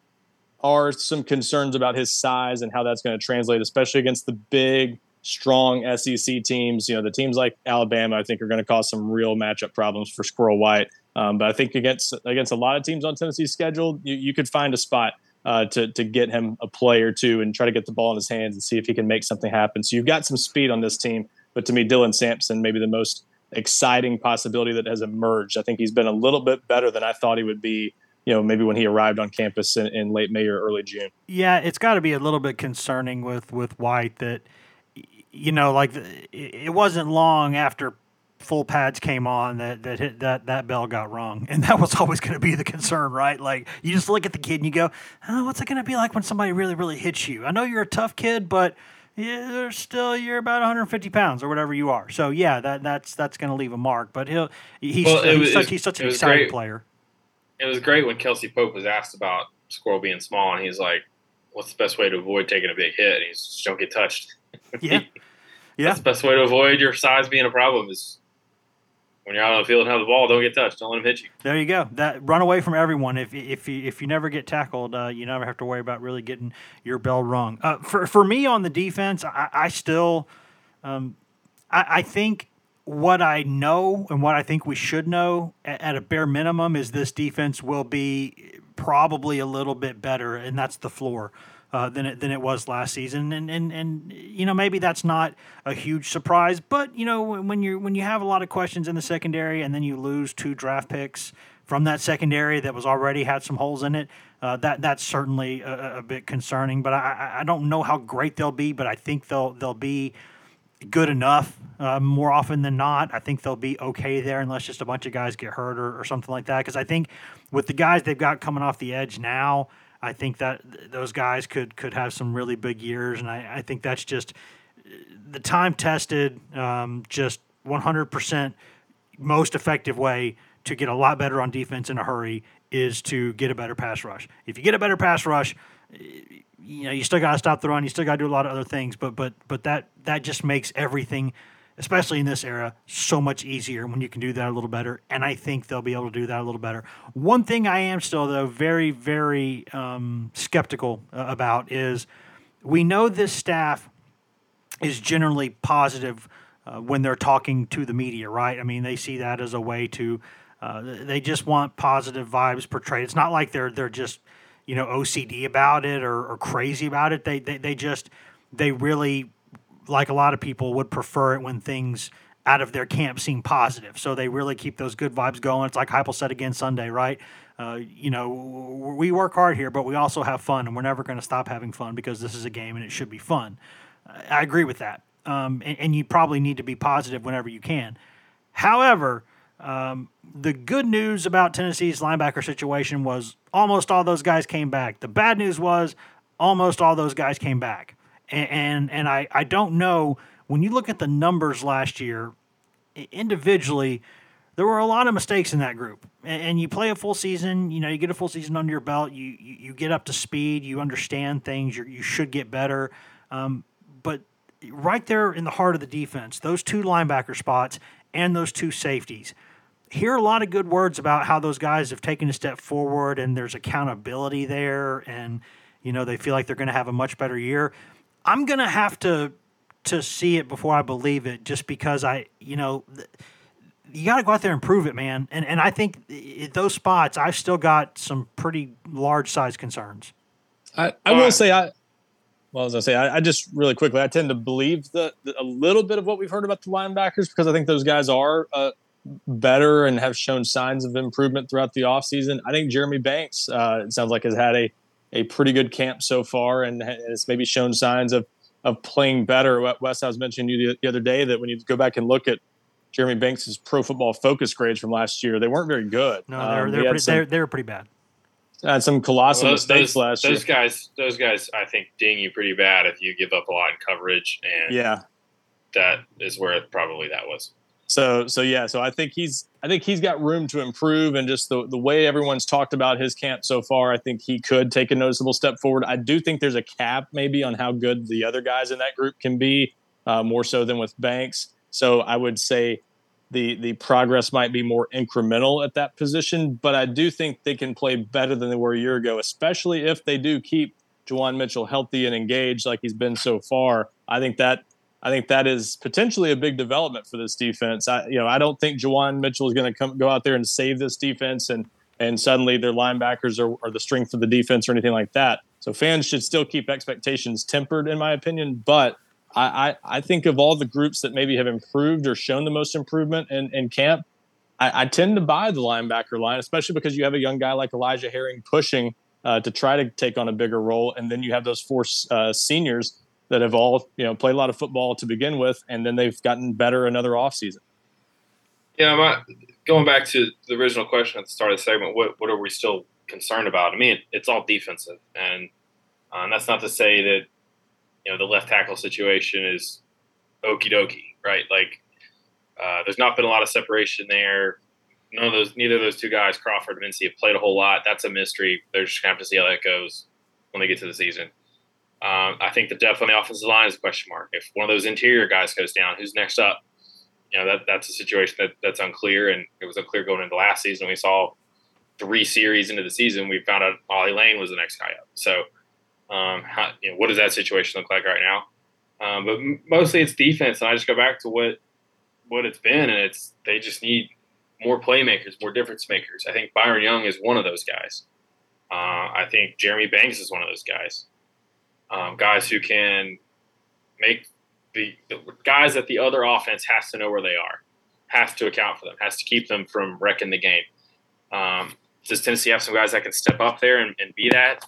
are some concerns about his size and how that's going to translate, especially against the big, strong SEC teams. You know, the teams like Alabama, I think, are going to cause some real matchup problems for Squirrel White. Um, but I think against against a lot of teams on Tennessee's schedule, you, you could find a spot uh, to to get him a play or two and try to get the ball in his hands and see if he can make something happen. So you've got some speed on this team, but to me, Dylan Sampson maybe the most exciting possibility that has emerged. I think he's been a little bit better than I thought he would be. You know, maybe when he arrived on campus in, in late May or early June. Yeah, it's got to be a little bit concerning with with White that you know, like it wasn't long after full pads came on that that hit, that that bell got rung, and that was always going to be the concern, right? Like you just look at the kid and you go, oh, "What's it going to be like when somebody really really hits you?" I know you're a tough kid, but yeah, there's still you're about 150 pounds or whatever you are. So yeah, that that's that's going to leave a mark. But he'll he's, Well, he's was- such he's such an exciting great. player. It was great when Kelsey Pope was asked about Squirrel being small, and he's like, "What's the best way to avoid taking a big hit?" And he's just don't get touched. Yeah, yeah. That's the best way to avoid your size being a problem is when you're out on the field and have the ball, don't get touched. Don't let him hit you. There you go. That run away from everyone. If if you if you never get tackled, uh, you never have to worry about really getting your bell rung. Uh, for for me on the defense, I, I still, um, I, I think what I know and what I think we should know at, at a bare minimum is this defense will be probably a little bit better, and that's the floor. Uh, than it than it was last season, and and and you know maybe that's not a huge surprise, but you know when you when you have a lot of questions in the secondary, and then you lose two draft picks from that secondary that was already had some holes in it, uh, that that's certainly a, a bit concerning. But I I- I don't know how great they'll be, but I think they'll they'll be good enough uh, more often than not. I think they'll be okay there unless just a bunch of guys get hurt or, or something like that. Because I think with the guys they've got coming off the edge now, I think that th- those guys could could have some really big years, and I, I think that's just the time tested, um, just 100% most effective way to get a lot better on defense in a hurry is to get a better pass rush. If you get a better pass rush, you know you still got to stop the run. You still got to do a lot of other things, but but but that that just makes everything, especially in this era, so much easier when you can do that a little better. And I think they'll be able to do that a little better. One thing I am still though very very um, skeptical uh, about is we know this staff is generally positive uh, when they're talking to the media, right? I mean, they see that as a way to uh, they just want positive vibes portrayed. It's not like they're they're just you know OCD about it or, or crazy about it. They, they they just they really like a lot of people, would prefer it when things out of their camp seem positive. So they really keep those good vibes going. It's like Heupel said again Sunday, right? Uh, you know, we work hard here, but we also have fun, and we're never going to stop having fun because this is a game and it should be fun. I agree with that. Um, and, and, you probably need to be positive whenever you can. However, um, the good news about Tennessee's linebacker situation was almost all those guys came back. The bad news was almost all those guys came back. And, and, I, I don't know, when you look at the numbers last year, individually, there were a lot of mistakes in that group. And, and, you play a full season, you know, you get a full season under your belt, you you, you get up to speed, you understand things, you you should get better. Um, but right there in the heart of the defense, those two linebacker spots and those two safeties. Hear a lot of good words about how those guys have taken a step forward and there's accountability there and you know they feel like they're going to have a much better year. I'm going to have to to see it before I believe it just because I, you know, th- you got to go out there and prove it, man. And and I think those spots, I've still got some pretty large size concerns. I, I will say I. Well, as I say, I, I, just really quickly, I tend to believe the, the, a little bit of what we've heard about the linebackers because I think those guys are uh, better and have shown signs of improvement throughout the offseason. I think Jeremy Banks, uh, it sounds like, has had a, a pretty good camp so far and has maybe shown signs of of playing better. Wes, I was mentioning you the other day that when you go back and look at Jeremy Banks' pro football focus grades from last year. They weren't very good. No, they were, um, they, were pretty, some, they, were, they were pretty bad. Had some colossal well, those, mistakes those, last those year. guys, those guys, I think ding you pretty bad if you give up a lot in coverage, and yeah, that is where probably that was. So, so yeah, so I think he's, I think he's got room to improve, and just the the way everyone's talked about his camp so far, I think he could take a noticeable step forward. I do think there's a cap maybe on how good the other guys in that group can be, uh, more so than with Banks. So I would say the the progress might be more incremental at that position, but I do think they can play better than they were a year ago, especially if they do keep Juwan Mitchell healthy and engaged like he's been so far. I think that I think that is potentially a big development for this defense. I you know I don't think Juwan Mitchell is going to come go out there and save this defense and and suddenly their linebackers are, are the strength of the defense or anything like that. So fans should still keep expectations tempered, in my opinion, but I, I, I, think of all the groups that maybe have improved or shown the most improvement in, in camp, I, I, tend to buy the linebacker line, especially because you have a young guy like Elijah Herring pushing uh, to try to take on a bigger role, and then you have those four uh, seniors that have all you know played a lot of football to begin with, and then they've gotten better another offseason. Yeah, my, going back to the original question at the start of the segment, what what are we still concerned about? I mean, it's all defensive, and, uh, and that's not to say that you know the left tackle situation is okie dokie, right? Like uh, there's not been a lot of separation there. None of those, neither of those two guys, Crawford and Mincey, have played a whole lot. That's a mystery. They're just gonna have to see how that goes when they get to the season. Um, I think the depth on the offensive line is a question mark. If one of those interior guys goes down, who's next up? You know that that's a situation that, that's unclear, and it was unclear going into last season. We saw three series into the season, we found out Ollie Lane was the next guy up. So um, how, you know, what does that situation look like right now? Um, but mostly it's defense, and I just go back to what what it's been, and it's they just need more playmakers, more difference makers. I think Byron Young is one of those guys. Uh, I think Jeremy Banks is one of those guys. Um, guys who can make the, the, guys that the other offense has to know where they are, has to account for them, has to keep them from wrecking the game. Um, does Tennessee have some guys that can step up there and, and be that?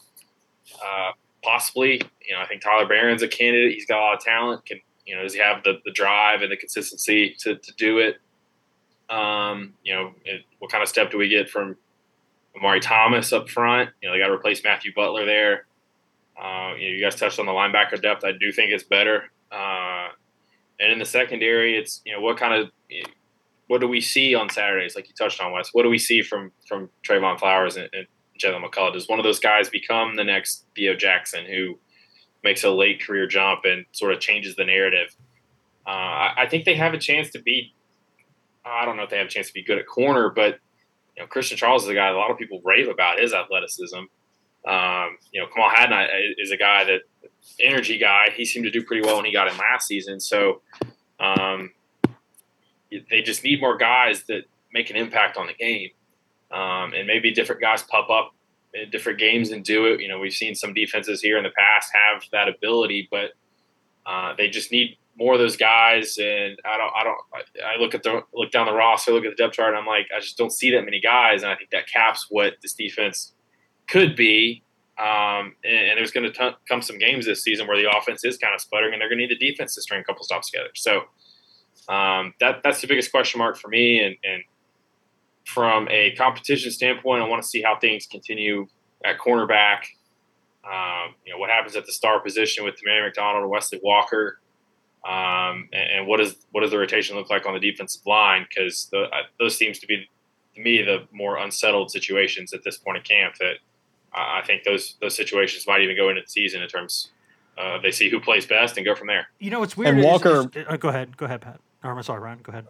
Uh, possibly. You know, I think Tyler Baron's a candidate. He's got a lot of talent. Can you know, does he have the, the drive and the consistency to, to do it? Um, you know, it, what kind of step do we get from Omari Thomas up front? You know, they got to replace Matthew Butler there. Uh, you know, you guys touched on the linebacker depth. I do think it's better. Uh, and in the secondary, it's you know what kind of what do we see on Saturdays? Like you touched on, Wes. What do we see from from Trevon Flowers and, and Jalen McCullough. Does one of those guys become the next Theo Jackson who makes a late career jump and sort of changes the narrative? Uh, I, I, think they have a chance to be. I don't know if they have a chance to be good at corner, but you know, Christian Charles is a guy a lot of people rave about his athleticism. Um, you know, Kamal Hadden is a guy that energy guy. He seemed to do pretty well when he got in last season. So um, they just need more guys that make an impact on the game um, and maybe different guys pop up in different games and do it. You know, we've seen some defenses here in the past have that ability, but uh, they just need more of those guys, and I don't, I don't, I look at the look down the roster, look at the depth chart, and I'm like, I just don't see that many guys, and I think that caps what this defense could be. Um, and, and, there's going to come some games this season where the offense is kind of sputtering, and they're going to need the defense to string a couple stops together. So um, that that's the biggest question mark for me. And, and from a competition standpoint, I want to see how things continue at cornerback. Um, you know what happens at the star position with Tamari McDonald and Wesley Walker. Um, and, and, what does what does the rotation look like on the defensive line? Because those seems to be, to me, the more unsettled situations at this point in camp. That I think those those situations might even go into the season in terms uh, they see who plays best and go from there. You know, what's weird. And Walker, is, is, uh, go ahead, go ahead, Pat. Or I'm sorry, Ryan. Go ahead.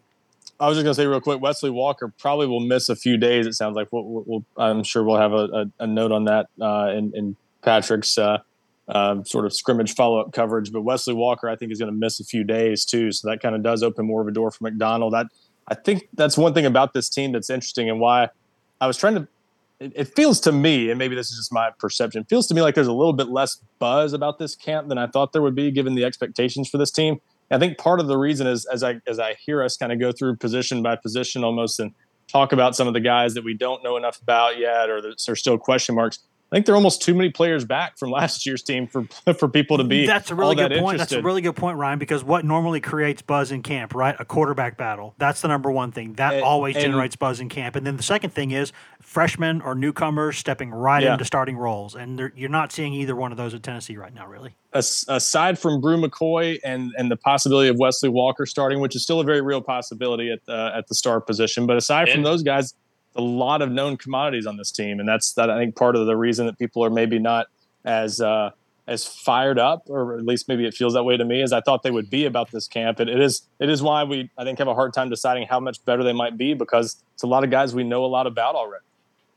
I was just gonna say real quick. Wesley Walker probably will miss a few days. It sounds like we'll, we'll, I'm sure we'll have a, a, a note on that uh, in, in Patrick's uh, um, sort of scrimmage follow up coverage. But Wesley Walker, I think, is going to miss a few days too. So that kind of does open more of a door for McDonald. That I think that's one thing about this team that's interesting and why I was trying to. It, it feels to me, and maybe this is just my perception, feels to me like there's a little bit less buzz about this camp than I thought there would be, given the expectations for this team. I think part of the reason is as I as I hear us kind of go through position by position almost and talk about some of the guys that we don't know enough about yet or that are still question marks. I think there are almost too many players back from last year's team for for people to be. That's a really good point. That's a really good point, Ryan. Because what normally creates buzz in camp, right? A quarterback battle. That's the number one thing. That and, always and, generates buzz in camp. And then the second thing is freshmen or newcomers stepping right yeah. into starting roles, and you're not seeing either one of those at Tennessee right now, really. As, aside from Bru McCoy and and the possibility of Wesley Walker starting, which is still a very real possibility at the at the star position, but aside and, from those guys a lot of known commodities on this team, and that's that. I think part of the reason that people are maybe not as uh, as fired up, or at least maybe it feels that way to me, as I thought they would be about this camp. It, it is it is why we I think have a hard time deciding how much better they might be because it's a lot of guys we know a lot about already.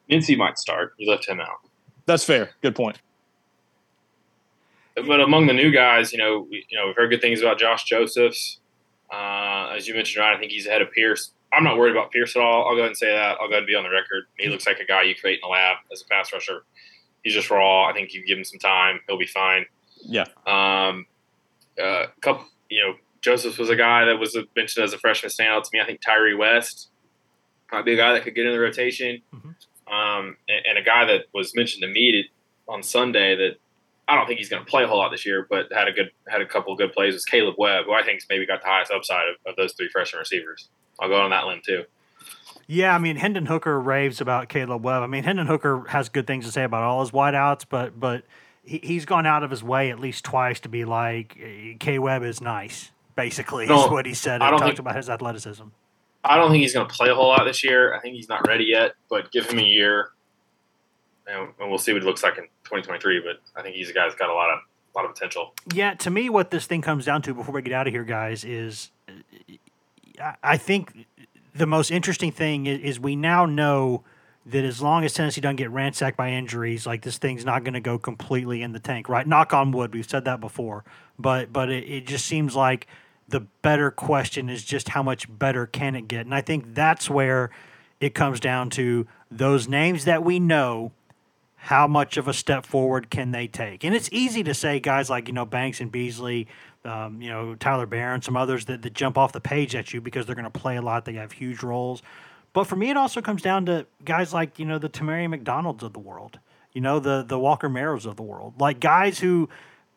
Mincey might start. You left him out. That's fair. Good point. But among the new guys, you know, we, you know, we've heard good things about Josh Josephs. Uh, as you mentioned, Ryan, I think he's ahead of Pierce. I'm not worried about Pierce at all. I'll go ahead and say that. I'll go ahead and be on the record. He looks like a guy you create in the lab as a pass rusher. He's just raw. I think you give him some time, he'll be fine. Yeah. Um, uh, couple, you know, Joseph was a guy that was mentioned as a freshman standout to me. I think Tyree West might be a guy that could get in the rotation. Mm-hmm. Um, and, and, a guy that was mentioned to me on Sunday that I don't think he's going to play a whole lot this year, but had a good had a couple of good plays was Kaleb Webb, who I think's maybe got the highest upside of, of those three freshman receivers. I'll go on that limb too. Yeah, I mean Hendon Hooker raves about Kaleb Webb. I mean Hendon Hooker has good things to say about all his wideouts, but but he, he's gone out of his way at least twice to be like K Webb is nice. Basically, is what he said. I don't talked think, about his athleticism. I don't think he's going to play a whole lot this year. I think he's not ready yet, but give him a year, and, we'll see what he looks like in 2023. But I think he's a guy that's got a lot of a lot of potential. Yeah, to me, what this thing comes down to before we get out of here, guys, is I think the most interesting thing is, we now know that as long as Tennessee doesn't get ransacked by injuries, like this thing's not going to go completely in the tank, right? Knock on wood. We've said that before, but but it, it just seems like the better question is just how much better can it get, and I think that's where it comes down to those names that we know. How much of a step forward can they take? And it's easy to say guys like you know Banks and Beasley um, you know, Tyler Baron, some others that, that jump off the page at you because they're going to play a lot. They have huge roles. But for me, it also comes down to guys like, you know, the Tamari McDonalds of the world, you know, the, the Walker Merrills of the world, like guys who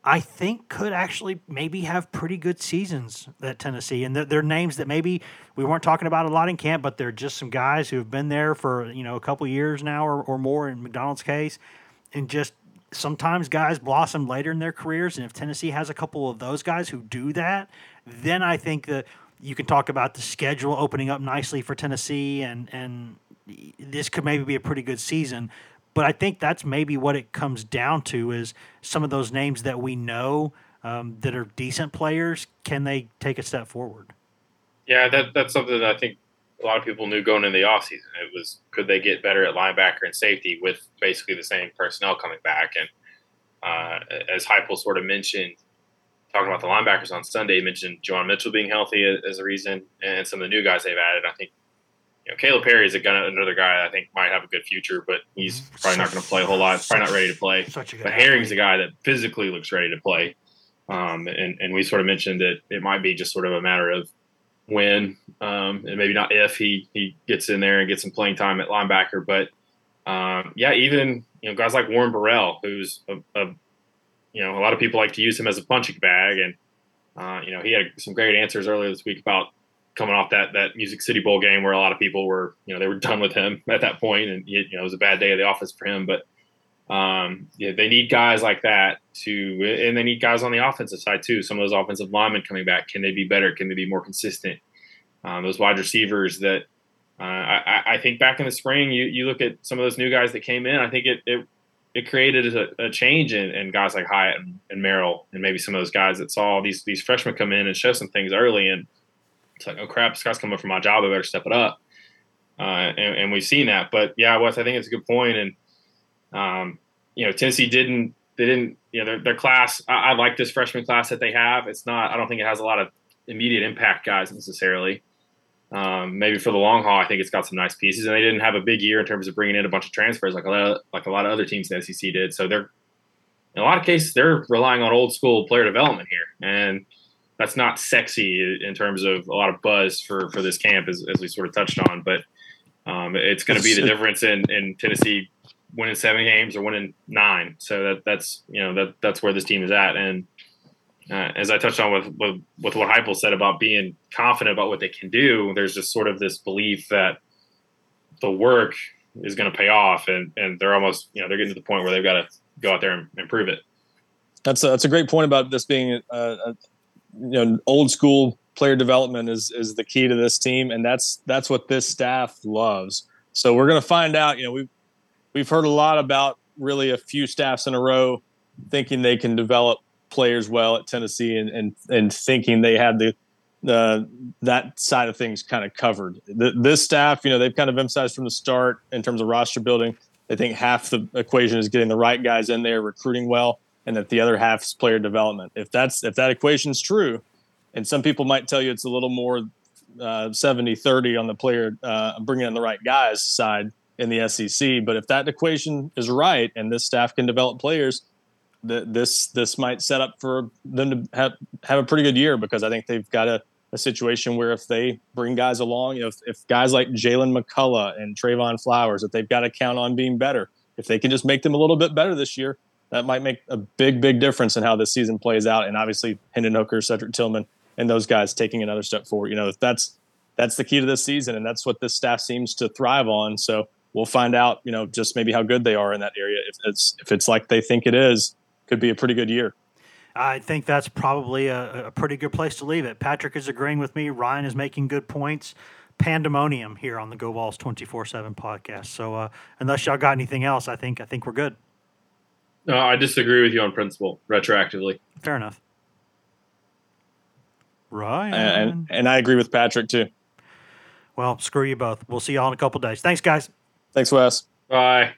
I think could actually maybe have pretty good seasons at Tennessee. And they're, they're names that maybe we weren't talking about a lot in camp, but they're just some guys who have been there for, you know, a couple years now or, or more in McDonald's case and just sometimes guys blossom later in their careers, and if Tennessee has a couple of those guys who do that, then I think that you can talk about the schedule opening up nicely for Tennessee, and and this could maybe be a pretty good season. But I think that's maybe what it comes down to is some of those names that we know um, that are decent players. Can they take a step forward? Yeah, that that's something that I think a lot of people knew going into the offseason. It was could they get better at linebacker and safety with basically the same personnel coming back? And uh, as Heupel sort of mentioned, talking about the linebackers on Sunday, he mentioned Juwan Mitchell being healthy as a reason, and some of the new guys they've added. I think you know Kalib Perry is a gun, another guy I think might have a good future, but he's probably not going to play a whole lot. Probably not ready to play. But Herring's a guy that physically looks ready to play. Um, and, and we sort of mentioned that it might be just sort of a matter of when um, and maybe not if he, he gets in there and gets some playing time at linebacker. But um, yeah, even you know guys like Warren Burrell, who's a, a, you know a lot of people like to use him as a punching bag, and uh, you know he had some great answers earlier this week about coming off that that Music City Bowl game where a lot of people were you know they were done with him at that point, and you know it was a bad day of the office for him, but um, yeah, they need guys like that to, and they need guys on the offensive side too. Some of those offensive linemen coming back, can they be better? Can they be more consistent? Um, those wide receivers that uh, I, I, think back in the spring, you, you look at some of those new guys that came in. I think it it, it created a, a change in, in, guys like Hyatt and, and, Merrill, and maybe some of those guys that saw these these freshmen come in and show some things early, and it's like, oh crap, Scott's coming for my job. I better step it up. Uh, and, and, we've seen that. But yeah, Wes, I think it's a good point. point, and um, you know, Tennessee didn't they didn't you know their, their class. I, I, like this freshman class that they have. It's not. I don't think it has a lot of immediate impact guys necessarily. Um, maybe for the long haul, I think it's got some nice pieces, and they didn't have a big year in terms of bringing in a bunch of transfers like a lot of, like a lot of other teams in the SEC did. So they're in a lot of cases they're relying on old school player development here, and that's not sexy in terms of a lot of buzz for for this camp, as, as we sort of touched on. But um, it's going to be the difference in in Tennessee winning seven games or winning nine. So that that's you know that that's where this team is at. And uh, as I touched on with, with with what Heupel said about being confident about what they can do, there's just sort of this belief that the work is going to pay off, and and they're almost you know they're getting to the point where they've got to go out there and improve it. That's a, that's a great point about this being a, a you know old school player development is is the key to this team, and that's that's what this staff loves. So we're going to find out. You know, we we've heard a lot about really a few staffs in a row thinking they can develop players well at Tennessee and and, and thinking they had the uh, that side of things kind of covered. The, this staff, you know, they've kind of emphasized from the start in terms of roster building. They think half the equation is getting the right guys in there, recruiting well, and that the other half is player development. If that's if that equation is true, and some people might tell you it's a little more uh, 70 30 on the player uh, bringing in the right guys side in the SEC. But if that equation is right and this staff can develop players, that this this might set up for them to have have a pretty good year because I think they've got a, a situation where if they bring guys along, you know, if, if guys like Jalen McCullough and Trevon Flowers, that they've got to count on being better. If they can just make them a little bit better this year, that might make a big, big difference in how this season plays out. And obviously, Hendon Hooker, Cedric Tillman, and those guys taking another step forward. You know, that's that's the key to this season, and that's what this staff seems to thrive on. So we'll find out, you know, just maybe how good they are in that area. If it's if it's like they think it is, could be a pretty good year. I think that's probably a, a pretty good place to leave it. Patrick is agreeing with me. Ryan is making good points. Pandemonium here on the Go four seven podcast. So uh, unless y'all got anything else, I think I think we're good. No, I disagree with you on principle. Retroactively, fair enough. Right, and, and I agree with Patrick too. Well, screw you both. We'll see y'all in a couple days. Thanks, guys. Thanks, Wes. Bye.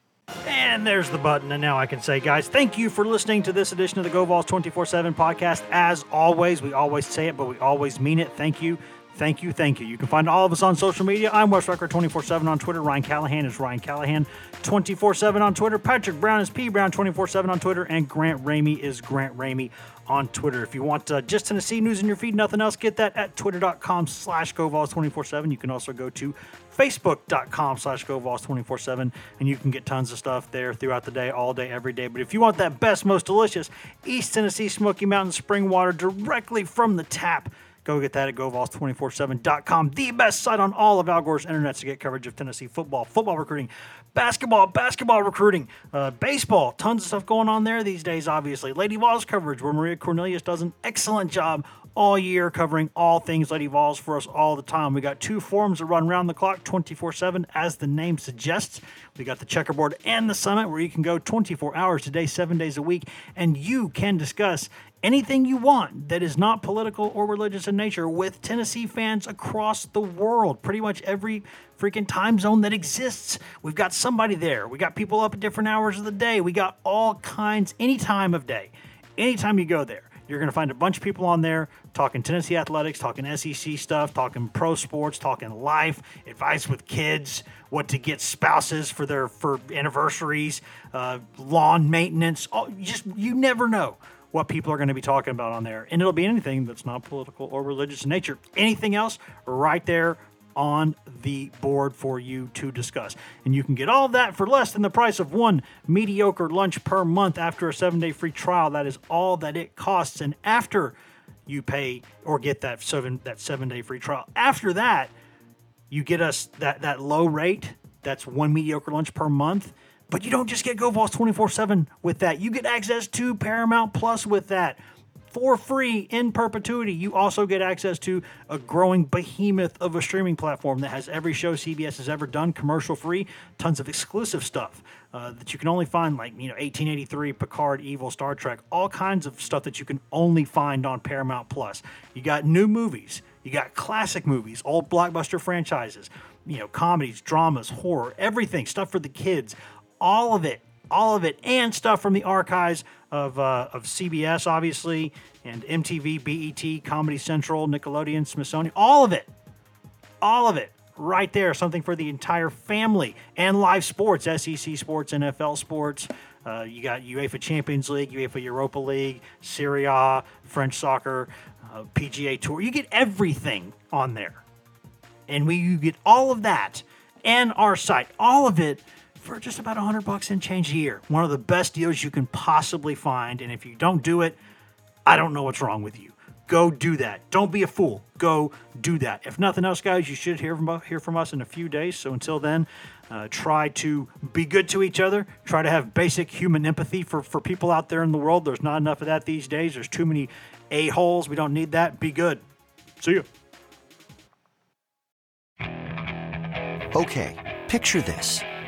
And there's the button. And now I can say, guys, thank you for listening to this edition of the Go Vols 24 7 podcast. As always, we always say it, but we always mean it. Thank you. Thank you, thank you. You can find all of us on social media. I'm Wes Rucker 24 7 on Twitter. Ryan Callahan is Ryan Callahan 24 7 on Twitter. Patrick Brown is P Brown 24 7 on Twitter. And Grant Ramey is Grant Ramey on Twitter. If you want uh, just Tennessee news in your feed, nothing else, get that at twitter.com slash GoVols247. You can also go to facebook.com slash GoVols247 and you can get tons of stuff there throughout the day, all day, every day. But if you want that best, most delicious East Tennessee Smoky Mountain spring water directly from the tap, Go get that at GoVols247.com, the best site on all of Al Gore's internet to get coverage of Tennessee football, football recruiting, basketball, basketball recruiting, uh, baseball. Tons of stuff going on there these days, obviously. Lady Vols coverage, where Maria Cornelius does an excellent job all year covering all things Lady Vols for us all the time. We got two forums that run round the clock 24 7, as the name suggests. We got the checkerboard and the summit, where you can go 24 hours a day, seven days a week, and you can discuss anything you want that is not political or religious in nature with Tennessee fans across the world. Pretty much every freaking time zone that exists. We've got somebody there. We got people up at different hours of the day. We got all kinds, any time of day. Anytime you go there, you're going to find a bunch of people on there talking Tennessee athletics, talking SEC stuff, talking pro sports, talking life, advice with kids, what to get spouses for their for anniversaries, uh, lawn maintenance. All, just you never know what people are going to be talking about on there. And it'll be anything that's not political or religious in nature. Anything else, right there on the board for you to discuss. And you can get all that for less than the price of one mediocre lunch per month after a seven day free trial. That is all that it costs. And after you pay or get that seven that seven day free trial, after that, you get us that that low rate. That's one mediocre lunch per month. But you don't just get GoVols 24 7 with that. You get access to Paramount Plus with that for free in perpetuity. You also get access to a growing behemoth of a streaming platform that has every show CBS has ever done commercial free, tons of exclusive stuff uh, that you can only find, like, you know, 1883, Picard, Evil, Star Trek, all kinds of stuff that you can only find on Paramount Plus. You got new movies, you got classic movies, old blockbuster franchises, you know, comedies, dramas, horror, everything, stuff for the kids, all of it all of it, and stuff from the archives of, uh, of CBS, obviously, and MTV, BET, Comedy Central, Nickelodeon, Smithsonian, all of it. All of it right there. Something for the entire family and live sports, SEC sports, NFL sports. Uh, you got UEFA Champions League, UEFA Europa League, Serie A, French soccer, uh, PGA Tour. You get everything on there. And we you get all of that and our site, all of it for just about 100 bucks and change a year. One of the best deals you can possibly find. And if you don't do it, I don't know what's wrong with you. Go do that. Don't be a fool. Go do that. If nothing else, guys, you should hear from, hear from us in a few days. So until then, uh, try to be good to each other. Try to have basic human empathy for, for people out there in the world. There's not enough of that these days. There's too many a-holes. We don't need that. Be good. See you. Okay, picture this.